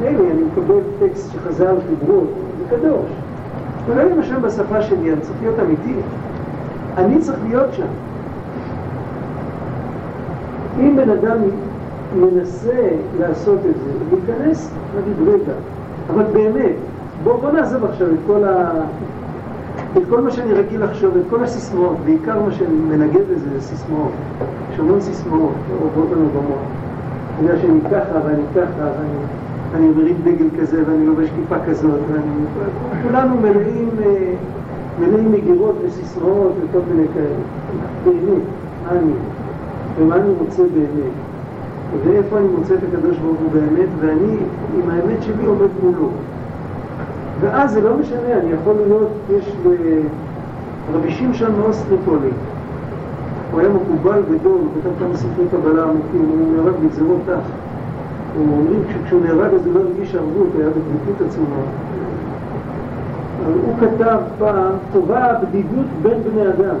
מילא אני מקבל טקסט שחז"ל חיברו, זה קדוש. להתפלל עם השם בשפה שלי, אני צריך להיות אמיתי. אני צריך להיות שם. אם בן אדם מנסה לעשות את זה, להיכנס, נגיד רגע, אבל באמת, בוא, בוא נעזוב עכשיו את כל, ה... את כל מה שאני רגיל לחשוב, את כל הסיסמאות, בעיקר מה שאני מנגד לזה זה סיסמאות. יש המון סיסמאות שעוברות לנו במוח. בגלל שאני ככה ואני ככה ואני אני מרים דגל כזה ואני לובש כיפה כזאת ואני... כולנו מלאים, אה, מלאים מגירות וסיסמאות וכל מיני כאלה. באמת, מה אני? ומה אני רוצה באמת? ואיפה אני מוצא את הקדוש ברוך הוא באמת, ואני עם האמת שלי עומד מולו. ואז זה לא משנה, אני יכול להיות, יש לרבי שמשון מאוסטריפולי, הוא היה מקובל גדול, הוא כתב כמה ספרי קבלה עמוקים, הוא נהרג בגזרות תח. הוא אומרים שכשהוא נהרג אז הוא לא הרגיש ערבות, היה בדבקות עצומה. הוא כתב פעם, טובה הבדידות בין בני אדם.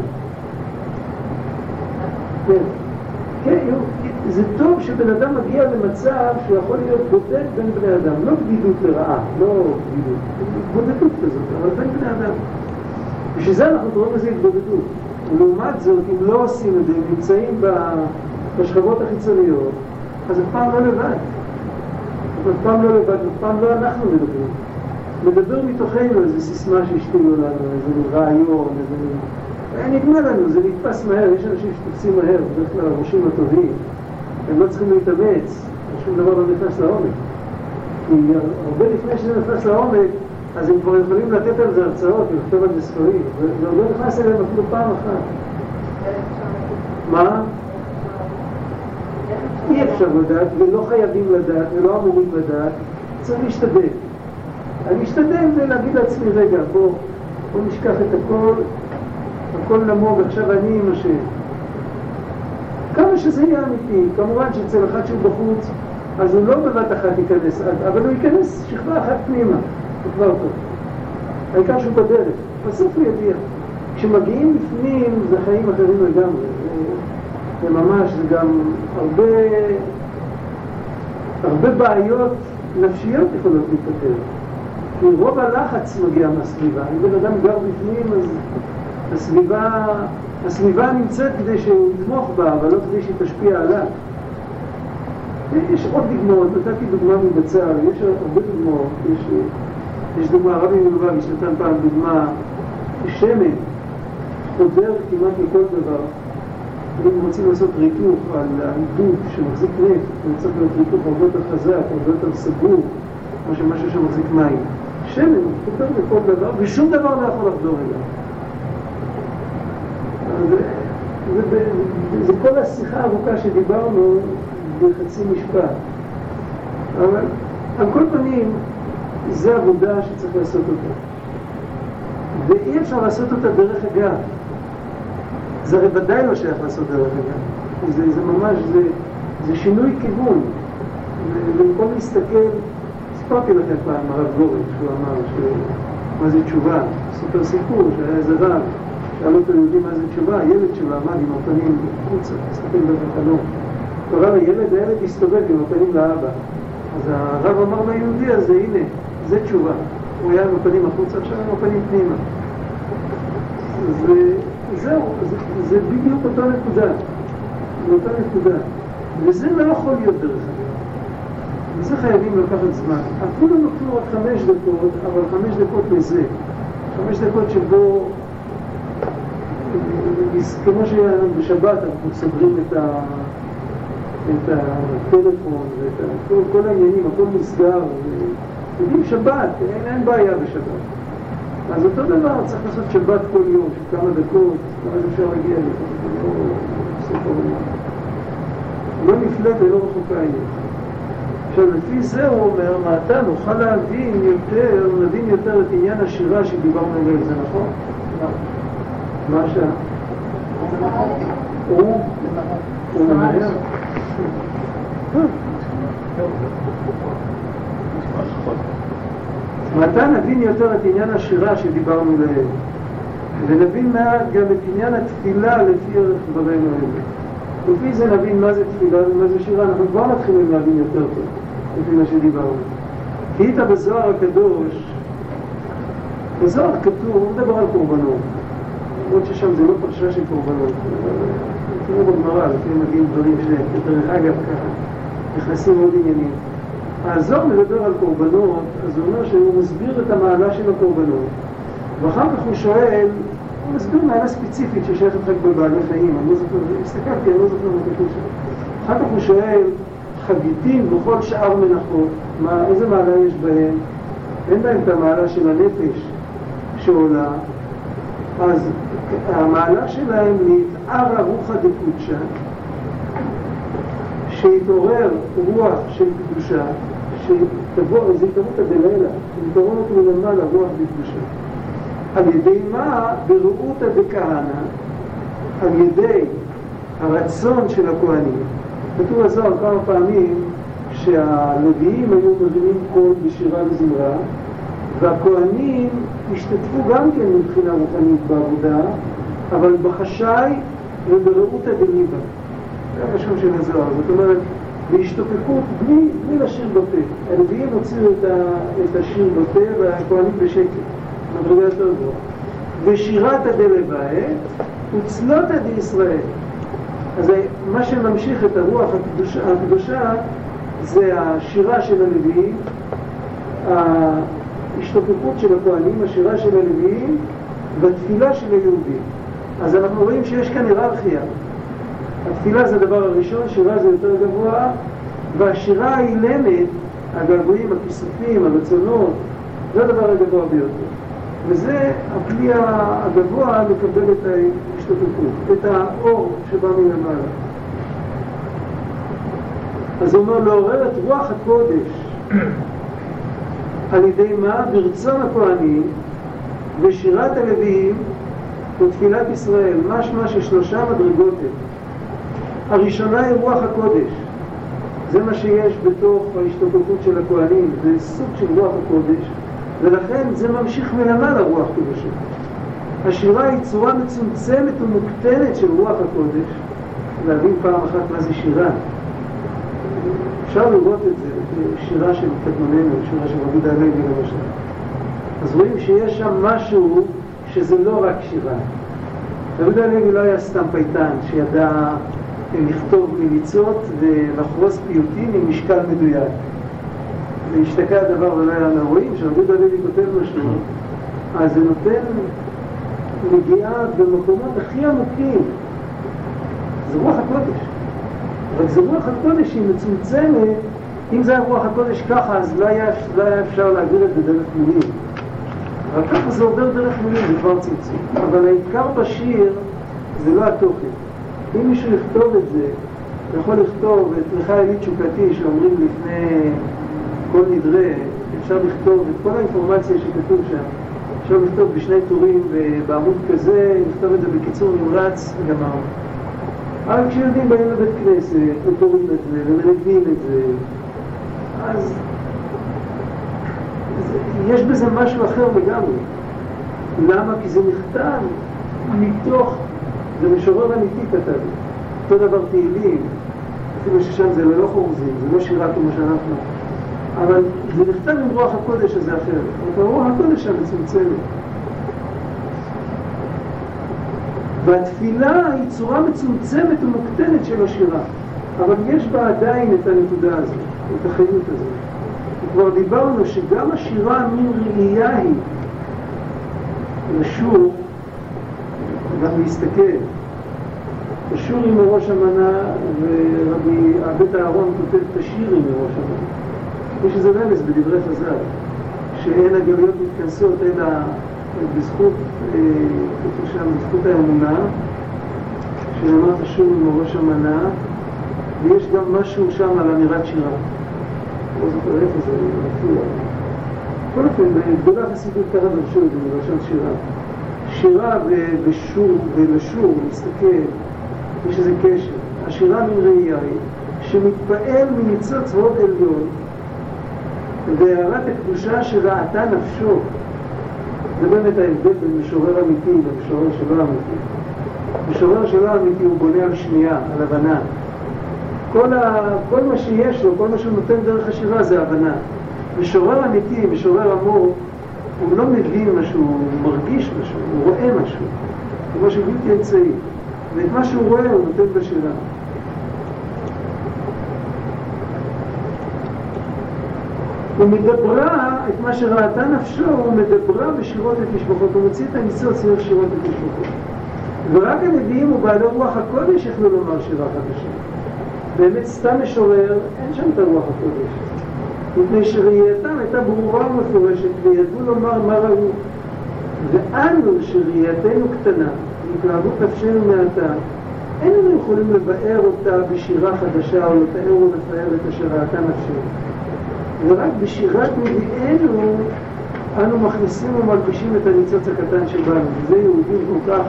כן. כן, זה טוב שבן אדם מגיע למצב שהוא יכול להיות בודד בין בני אדם, לא בדידות לרעה, לא בדידות, בודדות כזאת, אבל בין בני אדם. בשביל זה אנחנו קוראים לזה התבודדות. ולעומת זאת, אם לא עושים את זה, אם נמצאים בשכבות החיצוניות, אז אף פעם לא לבד. אף פעם לא לבד, אף פעם לא אנחנו מדברים. מדבר מתוכנו איזו סיסמה שהשתילו לנו, איזה רעיון, איזה... נגמר לנו, זה נתפס מהר, יש אנשים שתופסים מהר, בדרך כלל הראשים הטובים, הם לא צריכים להתאמץ, שום דבר לא נכנס לעומק. כי הרבה לפני שזה נכנס לעומק, אז הם כבר יכולים לתת על זה הרצאות ולכתוב על זה ספרים, וזה עוד לא נכנס אליהם אפילו פעם אחת. מה? אי אפשר לדעת, ולא חייבים לדעת, ולא אמורים לדעת, צריך להשתדל. אני אשתדל להגיד לעצמי, רגע, בוא, בוא נשכח את הכל, הכל נמוג, עכשיו אני עם השם. כמה שזה יהיה אמיתי, כמובן שאצל אחד שהוא בחוץ, אז הוא לא בבת אחת ייכנס, אבל הוא ייכנס שכבה אחת פנימה. זה כבר טוב. העיקר שהוא בדרך, בסוף הוא יגיע. כשמגיעים בפנים זה חיים אחרים לגמרי. זה ממש, זה גם הרבה, הרבה בעיות נפשיות יכולות להיפתר. כי רוב הלחץ מגיע מהסביבה. אם בן אדם גר בפנים, אז הסביבה, הסביבה נמצאת כדי שהוא יתמוך בה, אבל לא כדי שהיא תשפיע עליו. יש עוד דוגמאות, נתתי דוגמה מבצר, יש הרבה דוגמאות, יש, יש דוגמה, רבי מלובביץ' נתן פעם דוגמה, שמן חודר כמעט לכל דבר. אם רוצים לעשות ריתוך על העידוד שמחזיק נפט, זה צריך להיות ריתוך הרבה יותר חזק, הרבה יותר סגור, מאשר משהו שמחזיק מים. שמן חודר לכל דבר, ושום דבר לא יכול לחדור אליו. זה כל השיחה הארוכה שדיברנו בחצי משפט. אבל על כל פנים, זו עבודה שצריך לעשות אותה. ואי אפשר לעשות אותה דרך אגב. זה הרי ודאי לא שייך לעשות דרך אגב. זה, זה ממש, זה, זה שינוי כיוון. ובמקום להסתכל, סיפרתי לכם פעם הרב גורן, שהוא אמר, ש... מה זה תשובה? סיפר סיפור שהיה איזה רב, שאל אותו יהודי מה זה תשובה, ילד שלו עמד עם הפנים החוצה, מסתכל דרך החלום. קרא לילד, הילד הסתובב עם הפנים לאבא. אז הרב אמר ליהודי הזה, הנה, זה תשובה. הוא היה עם הפנים החוצה, עכשיו עם הפנים פנימה. וזהו, זה, זה בדיוק אותה נקודה. אותה נקודה. וזה לא יכול להיות דרך אגב. וזה חייבים לקחת זמן. אפילו נותנו רק חמש דקות, אבל חמש דקות לזה. חמש דקות שבו, כמו שבשבת אנחנו סוגרים את ה... את הטלפון ואת כל, כל העניינים, הכל נסגר, יודעים שבת, אין, אין בעיה בשבת. אז אותו דבר, צריך לעשות שבת כל יום, של כמה דקות, כמה אפשר להגיע לזה, לא, לא נפלא ולא רחוקה היא. עכשיו, לפי זה הוא אומר, מעתה נוכל להבין יותר, נבין יותר את עניין השירה שדיברנו עליו, זה נכון? מה? הוא? הוא ממהר? מתי נבין יותר את עניין השירה שדיברנו לעיל, ונבין מעט גם את עניין התפילה לפי ערך דברינו האלה. לפי זה נבין מה זה תפילה ומה זה שירה, אנחנו כבר מתחילים להבין יותר טוב, לפי מה שדיברנו. כי איתה בזוהר הקדוש, בזוהר כתוב, הוא מדבר על קורבנות, למרות ששם זה לא פרשה של קורבנות. תראו בגמרא, לפעמים מגיעים דברים שדרך אגב ככה. נכנסים עוד עניינים. הזוהר מדבר על קורבנות, אז הוא אומר שהוא מסביר את המעלה של הקורבנות, ואחר כך הוא שואל, הוא מסביר מעלה ספציפית ששייכת רק בבעלי חיים, אני לא זוכר, הסתכלתי, אני לא זוכר מה כתוב שם. אחר כך הוא שואל, חגיתים וכל שאר מנחות, מה, איזה מעלה יש בהם? אין בהם את המעלה של הנפש שעולה, אז המעלה שלהם נתערה רוחא דקודשא, שיתעורר רוח של קדושה, שתבוא, זה התעוררות הדלילה, מתעוררת מלמעלה רוח בקדושה. על ידי מה? ברעותא דכהנא, על ידי הרצון של הכהנים. כתוב בזוהר כמה פעמים שהלוויים היו מבינים קול בשירה וזמרה, והכהנים השתתפו גם כן מבחינה רוחנית בעבודה, אבל בחשאי וברעותא דליבה. זה המשמעות של הזוהר, זאת אומרת, בהשתוקקות בלי, בלי לשיר בפה. הלוויים הוציאו את, את השיר בפה והכהנים בשקט, מדרגה יותר גבוהה. ושירת הדלבאי וצלותא דישראל. אז מה שממשיך את הרוח הקדושה, הקדושה זה השירה של הלוויים, ההשתוקקות של הכהנים, השירה של הלוויים והתפילה של היהודים. אז אנחנו רואים שיש כאן היררכיה. התפילה זה הדבר הראשון, שירה זה יותר גבוה, והשירה האילמת, הגעגועים, הכיסופים, הרצונות, זה הדבר הגבוה ביותר. וזה הכלי הגבוה לקבל את ההשתתפות, את האור שבא מלמעלה. אז הוא אומר לעורר את רוח הקודש על ידי מה? ברצון הכהנים ושירת הלוויים ותפילת ישראל, משמע ששלושה מדרגות הם. הראשונה היא רוח הקודש. זה מה שיש בתוך ההשתוקקות של הכהנים, זה סוג של רוח הקודש, ולכן זה ממשיך מלמעלה רוח קודשו. השירה היא צורה מצומצמת ומוקטנת של רוח הקודש, להבין פעם אחת מה זה שירה. אפשר לראות את זה בשירה של קדמוננו, שירה של רבי דהלוי למשל. אז רואים שיש שם משהו שזה לא רק שירה. דוד הלוי לא היה סתם פייטן שידע לכתוב מליצות ולחרוס פיוטים עם משקל מדויק. והשתקע הדבר ולא היה רואים שרבי הלוי כותב משהו, אז זה נותן נגיעה במקומות הכי עמוקים. זה רוח הקודש. רק זה רוח הקודש היא מצומצמת, אם זה היה רוח הקודש ככה, אז לא היה, לא היה אפשר להגיד את זה דרך מילים. אבל ככה זה עובר דרך מילים, זה כבר צמצום. אבל העיקר בשיר זה לא התוכן. אם מישהו יכתוב את זה, הוא יכול לכתוב את תמיכה עילית תשוקתי שאומרים לפני כל נדרה, אפשר לכתוב את כל האינפורמציה שכתוב שם. אפשר לכתוב בשני טורים בעמוד כזה, לכתוב את זה בקיצור נמרץ וגמרנו. אבל כשילדים באים לבית כנסת וקוראים את זה ומנגנים את זה, אז יש בזה משהו אחר לגמרי. למה? כי זה נכתב מתוך, זה משורר אמיתי כתב. אותו דבר תהילים, אפילו ששם זה לא חורזים, זה לא שירה כמו שאנחנו. אבל זה נכתב עם רוח הקודש הזה אחר. אבל רוח הקודש המצומצמת. והתפילה היא צורה מצומצמת ומוקטנת של השירה, אבל יש בה עדיין את הנקודה הזאת, את החיות הזאת. וכבר דיברנו שגם השירה מן ראייה היא לשור, גם להסתכל. השור עם ראש המנה, ורבי עבד אהרון כותב את השיר עם ראש המנה. יש איזה רמז בדברי חז"ל, שאין הגלויות מתכנסות אלא בזכות, אה, כתוב שם, בזכות האמונה, שנאמר תשוב עם ראש המנה, ויש גם משהו שם על אמירת שירה. לא זוכר איפה זה, מופיע. בכל אופן, בגדולה החסידות ככה דרשו את זה מלשון שירה. שירה ושור, ולשור, להסתכל, יש איזה קשר. השירה מן ראייה היא שמתפעל מניצוץ צבאות עליון והערת הקדושה שראתה נפשו זה באמת ההבדל בין משורר אמיתי למשורר שלא אמיתי. משורר שלא אמיתי הוא בונה על שמיעה, על הבנה. כל, ה... כל מה שיש לו, כל מה שהוא נותן דרך השירה זה הבנה. משורר אמיתי, משורר אמור, הוא לא מבין משהו, הוא מרגיש משהו, הוא רואה משהו. הוא משהו בלתי אמצעי. ואת מה שהוא רואה הוא נותן בשירה. ומדברה את מה שראתה נפשו, הוא מדברה בשירות לתשבחות, הוא מוציא את הניצוץ סביב שירות לתשבחות. ורק הנביאים ובעלי רוח הקודש יכלו לומר שירה חדשה. באמת סתם משורר, אין שם את הרוח הקודש. מפני שראייתם הייתה ברורה ומפורשת, וידעו לומר מה ראו. ואנו, שראייתנו קטנה, התנהגות נפשנו מעתה, איננו יכולים לבאר אותה בשירה חדשה, או לתאר או לפאר את אשר ראתה נפשנו. ורק בשירת נביאנו אנו מכניסים ומלבישים את הניצוץ הקטן שבנו, וזה יהודים כל כך,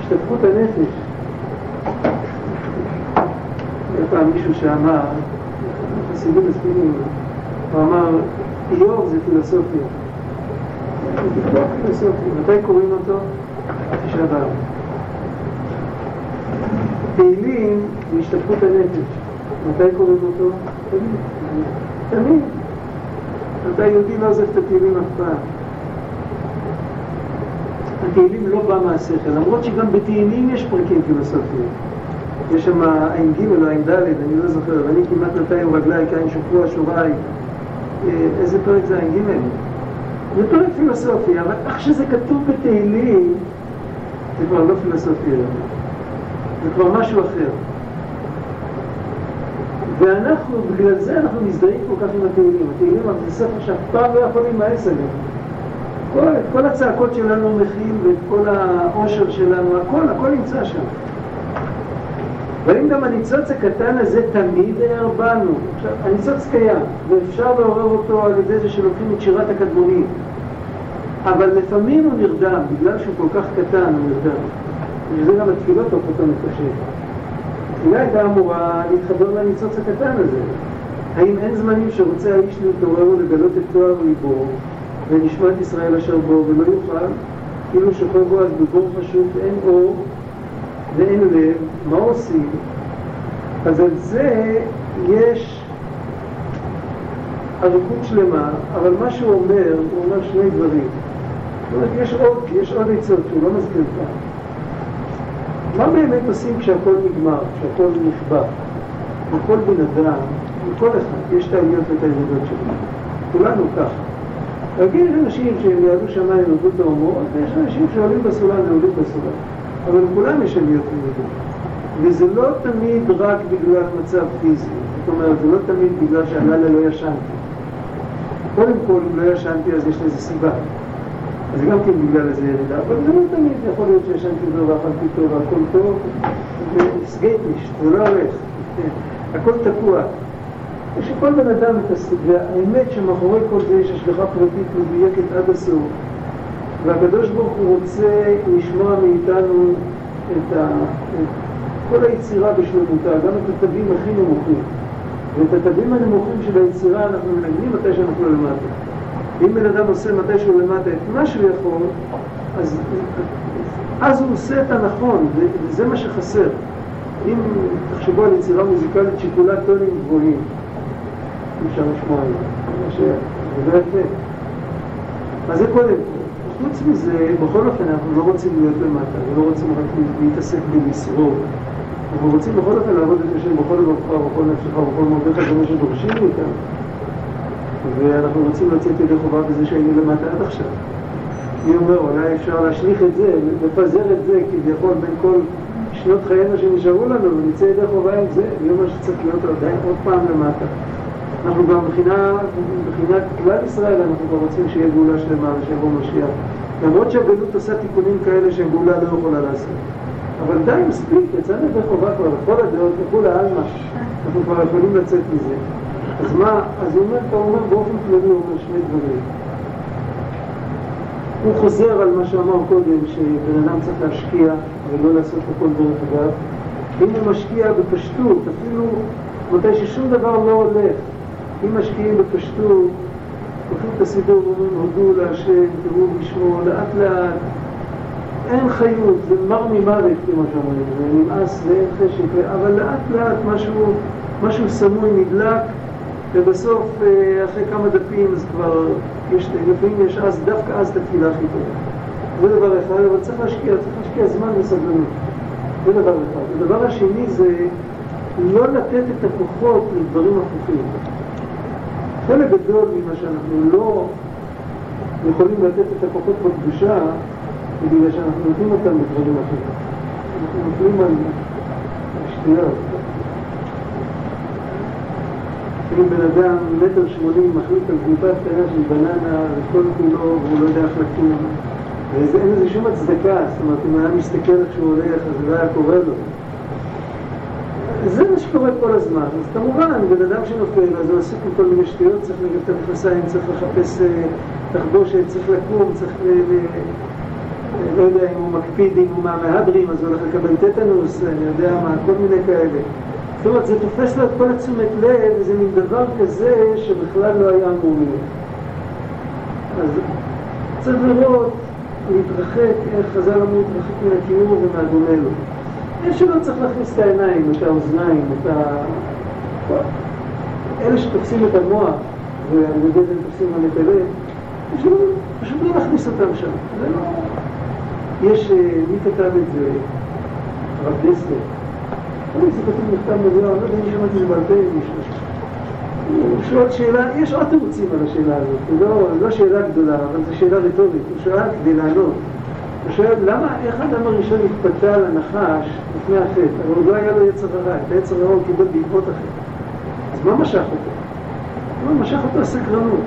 השתפכות הנפש. היה פעם מישהו שאמר, חסידים מספינים, הוא אמר, איוב זה פילוסופיה. מתי קוראים אותו? תשעה באב. תהילים זה השתתפות הנפש. מתי קוראים אותו? תמיד. אתה יהודי לא עוזב את התהילים אף פעם. התהילים לא בא מהשכל, למרות שגם בתהילים יש פרקים פילוסופיים. יש שם עין ג' או עין ד', אני לא זוכר, ואני כמעט נתיים רגליי, כעין שופרו אשוריי. אה, איזה פרק זה עין ג'? זה פרק פילוסופי, אבל איך שזה כתוב בתהילים, זה כבר לא פילוסופי, זה כבר משהו אחר. ואנחנו, בגלל זה אנחנו מזדהים כל כך עם התהילים. התהילים זה ספר שאף פעם לא יכול להימאס עליהם. כל, כל הצעקות שלנו מכיל ואת כל העושר שלנו, הכל, הכל נמצא שם. והאם גם הניצוץ הקטן הזה תמיד הער בנו? עכשיו, הניצוץ קיים, ואפשר לעורר אותו על ידי זה שלוקחים את שירת הקדמונים. אבל לפעמים הוא נרדם, בגלל שהוא כל כך קטן הוא נרדם. וזה גם התפילות הופכות אותו מקשה. התפילה הייתה אמורה להתחבר לניצוץ הקטן הזה. האם אין זמנים שרוצה האיש להתעורר ולגלות את תואר ליבו ונשמת ישראל אשר בו ולא יוכל, כאילו שוכב בו אז בבור פשוט אין אור ואין לב, מה עושים? אז על זה יש אריכות שלמה, אבל מה שהוא אומר, הוא אומר שני דברים. זאת אומרת, יש עוד, יש עוד עצות שהוא לא מזכיר כאן. מה באמת עושים כשהכל נגמר, כשהכל נכבה? לכל בן אדם, לכל אחד, יש את העליות ואת הירידות שלו. כולנו ככה. רגיל יש אנשים שהם יעלו שמיים ועבדו תאומות, ויש אנשים שעולים בסולם ועולים בסולם. אבל לכולם יש עליות וירידות. וזה לא תמיד רק בגלל מצב פיזי. זאת אומרת, זה לא תמיד בגלל שהלילה לא ישנתי. קודם כל, אם לא ישנתי אז יש לזה סיבה. אז גם כן בגלל איזה ירידה, אבל זה לא תמיד יכול להיות שישנתי טוב ואכלתי טוב והכל טוב, וסגייטיש, זה לא הולך, הכל תקוע. יש לכל בן אדם הסיבה, והאמת שמאחורי כל זה יש השגחה פרטית מדויקת עד הסוף, והקדוש ברוך הוא רוצה לשמוע מאיתנו את, ה... את כל היצירה בשלמותה, גם את התווים הכי נמוכים. ואת התווים הנמוכים של היצירה אנחנו מנגנים מתי שאנחנו למטה. אם בן אדם עושה מתי שהוא למטה את מה שהוא יכול, אז, אז הוא עושה את הנכון, וזה מה שחסר. אם תחשבו על יצירה מוזיקלית שכולה טונים גבוהים, אפשר לשמוע על זה, לא יפה. אז זה קודם כל. חוץ מזה, בכל אופן אנחנו לא רוצים להיות למטה, ולא רוצים רק להתעסק במשרות. אנחנו רוצים בכל אופן לעבוד את השם בכל לבבך ובכל נפשך ובכל מרדך, זה מה שדורשים מאיתנו. ואנחנו רוצים לצאת ידי חובה בזה שהיינו למטה עד עכשיו. מי אומר, אולי אפשר להשליך את זה, לפזר את זה כביכול בין כל שנות חיינו שנשארו לנו, ונצא ידי חובה עם זה, מי אומר שצריך להיות עדיין עוד פעם למטה. אנחנו גם מבחינה, מבחינת כלל ישראל, אנחנו כבר רוצים שיהיה גאולה שלמה ושיבוא משיח. למרות שהגלות עושה תיקונים כאלה שהגאולה לא יכולה לעשות. אבל די, מספיק, יצאנו ידי חובה כבר לכל הדעות, לכול העלמא. אנחנו כבר יכולים לצאת מזה. אז מה, אז אומר, אתה אומר באופן כללי, הוא אומר שני דברים. הוא חוזר על מה שאמר קודם, שבן אדם צריך להשקיע ולא לעשות הכל דרך אגב. אם הוא משקיע בפשטות, אפילו מתי ששום דבר לא הולך, אם משקיעים בפשטות, פותחים את הסידור ואומרים הודו להשם, תראו בשמו, לאט לאט, אין חיות, זה מר ממוות כמו שאומרים, זה נמאס ואין חשק, אבל לאט לאט משהו, משהו סמוי נדלק ובסוף אה, אחרי כמה דפים אז כבר, יש, לפעמים יש אז, דווקא אז את התפילה הכי טובה. זה דבר אחד, אבל צריך להשקיע, צריך להשקיע זמן וסבלנות. זה דבר אחד. הדבר השני זה לא לתת את הכוחות לדברים הפוכים. חלק גדול ממה שאנחנו לא יכולים לתת את הכוחות בקדושה, זה בגלל שאנחנו נותנים אותם בדברים אחרים. אנחנו נותנים על שטויות. אפילו בן אדם, מטר שמונים, מחליט על קליפה קטנה של בננה וכל כולו, והוא לא יודע איך לקום. ואין לזה שום הצדקה, זאת אומרת, אם היה מסתכל איך שהוא הולך, אז זה לא היה קורה לו. זה מה שקורה כל הזמן. אז כמובן, בן אדם שנופל, אז הוא עסוק עם כל מיני שטויות, צריך לגב את המכנסיים, צריך לחפש אה, תחבושת, צריך לקום, צריך ל... לא יודע אם הוא מקפיד, אם הוא מהמהדרים, אז הוא הולך לקבל טטנוס, אני יודע מה, כל מיני כאלה. זאת אומרת, זה תופס לו את כל התשומת לב, וזה מין דבר כזה שבכלל לא היה אמור להיות. אז צריך לראות, להתרחק, איך חז"ל אמרו, להתרחק מן הכיעור ומהדומה לו. יש שלא צריך להכניס את העיניים, את האוזניים, את ה... אלה שתופסים את המוח, ועל ידי זה תופסים גם את הלב, פשוט לא להכניס אותם שם. זה לא... יש, אה, מי כתב את זה? הרב דסלר. אני זה כתוב מכתב מזוהר, לא יודע אם שמעתי זה בעל פה מישהו. הוא שואל שאלה, יש עוד תירוצים על השאלה הזאת, זו לא, לא שאלה גדולה, אבל זו שאלה רטורית, הוא שאל כדי לענות. הוא שואל, למה, איך האדם הראשון התפתה על הנחש לפני החטא? אבל עוד לא היה לו יצר הרע, את היצר הרע הוא קיבל בעקבות החטא. אז מה משך אותו? מה משך אותו הסקרנות.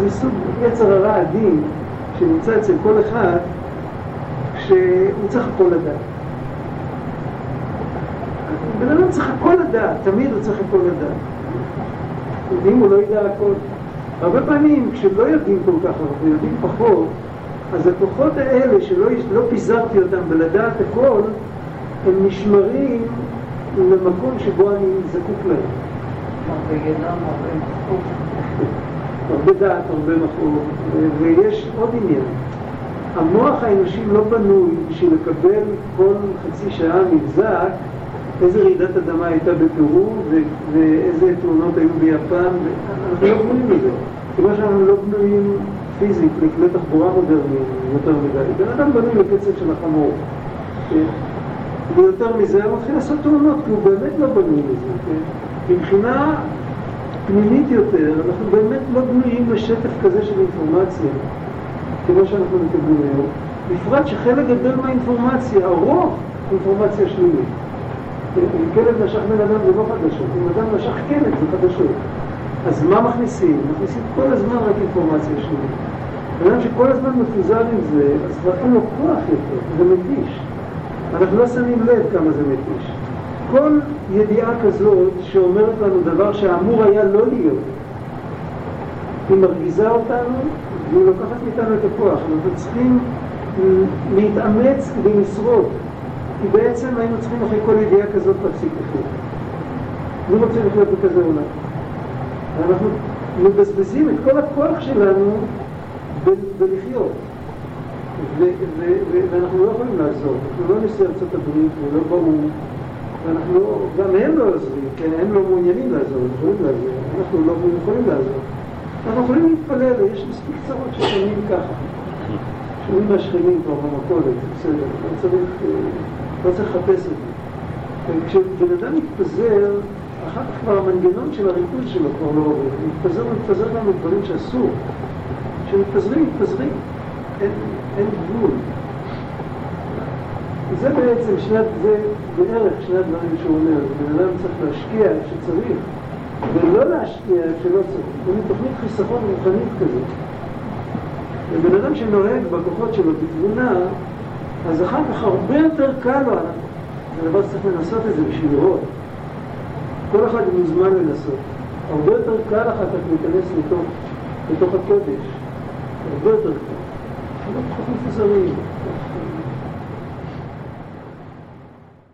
זה סוג יצר הרע עדין שנמצא אצל כל אחד, שהוא צריך הכל לדעת. בן אדם צריך הכל לדעת, תמיד הוא צריך הכל לדעת. אם הוא לא ידע הכל. הרבה פעמים כשלא יודעים כל כך הרבה, יודעים פחות, אז הכוחות האלה שלא לא פיזרתי אותם בלדעת הכל, הם נשמרים למקום שבו אני זקוק להם. הרבה ידע, הרבה מחור. הרבה דעת, הרבה מחור. ויש עוד עניין. המוח האנושי לא בנוי בשביל לקבל כל חצי שעה מבזק איזה רעידת אדמה הייתה בפרו ואיזה תאונות היו ביפן, אנחנו לא בנויים לזה. כיוון שאנחנו לא בנויים פיזית לכלי תחבורה מודרניים יותר מדי. בן אדם בנוי לקצב של החמור. כן? ויותר מזה, הוא מתחיל לעשות תאונות, כי הוא באמת לא בנוי לזה. כן? מבחינה פנימית יותר, אנחנו באמת לא בנויים לשטף כזה של אינפורמציה, כמו שאנחנו מקבלים היום. בפרט שחלק גדול מהאינפורמציה, הרוב, אינפורמציה שלילית. אם כלב נשך בן אדם זה לא חדשות, אם אדם נשך כלב זה חדשות. אז מה מכניסים? מכניסים כל הזמן רק אינפורמציה שלילית. אדם שכל הזמן מפוזר עם זה, אז כבר אין לו כוח יותר, זה מתיש. אנחנו לא שמים לב כמה זה מתיש. כל ידיעה כזאת שאומרת לנו דבר שאמור היה לא להיות, היא מרגיזה אותנו והיא לוקחת מאיתנו את הכוח. אנחנו צריכים להתאמץ כדי לשרוד, כי בעצם היינו צריכים אחרי כל ידיעה כזאת להפסיק לחיות. מי רוצה לחיות בכזה עולם? ואנחנו מבזבזים את כל הכוח שלנו בלחיות. ואנחנו לא יכולים לעזור, אנחנו לא נשיא ארצות הברית ולא באו"ם, ואנחנו לא, גם הם לא עוזרים, כן, הם לא מעוניינים לעזור, הם יכולים לעזור, אנחנו לא יכולים לעזור. אנחנו יכולים להתפלל, יש מספיק צרות ששומעים ככה. שומעים מהשכנים כבר במכולת, בסדר, לא צריך, לא צריך לחפש את זה. וכשבן אדם מתפזר, אחר כך כבר המנגנון של הריכוז שלו כבר לא עובד, הוא מתפזר, הוא מתפזר גם לדברים שאסור. כשמתפזרים, מתפזרים. אין, אין גבול. זה בעצם שנת, זה בערך שני הדברים שהוא אומר, בן אדם צריך להשקיע איפה שצריך, ולא להשקיע איפה שלא צריך. זה תוכנית חיסכון רוחנית כזאת. ובן אדם שנוהג בכוחות שלו בתבונה, אז אחר כך הרבה יותר קל לו, זה דבר שצריך לנסות את זה בשביל לראות. כל אחד מוזמן לנסות. הרבה יותר קל אחר כך להיכנס לתוך, לתוך הקודש. הרבה יותר קל. אנחנו לא פחות מפוזרים.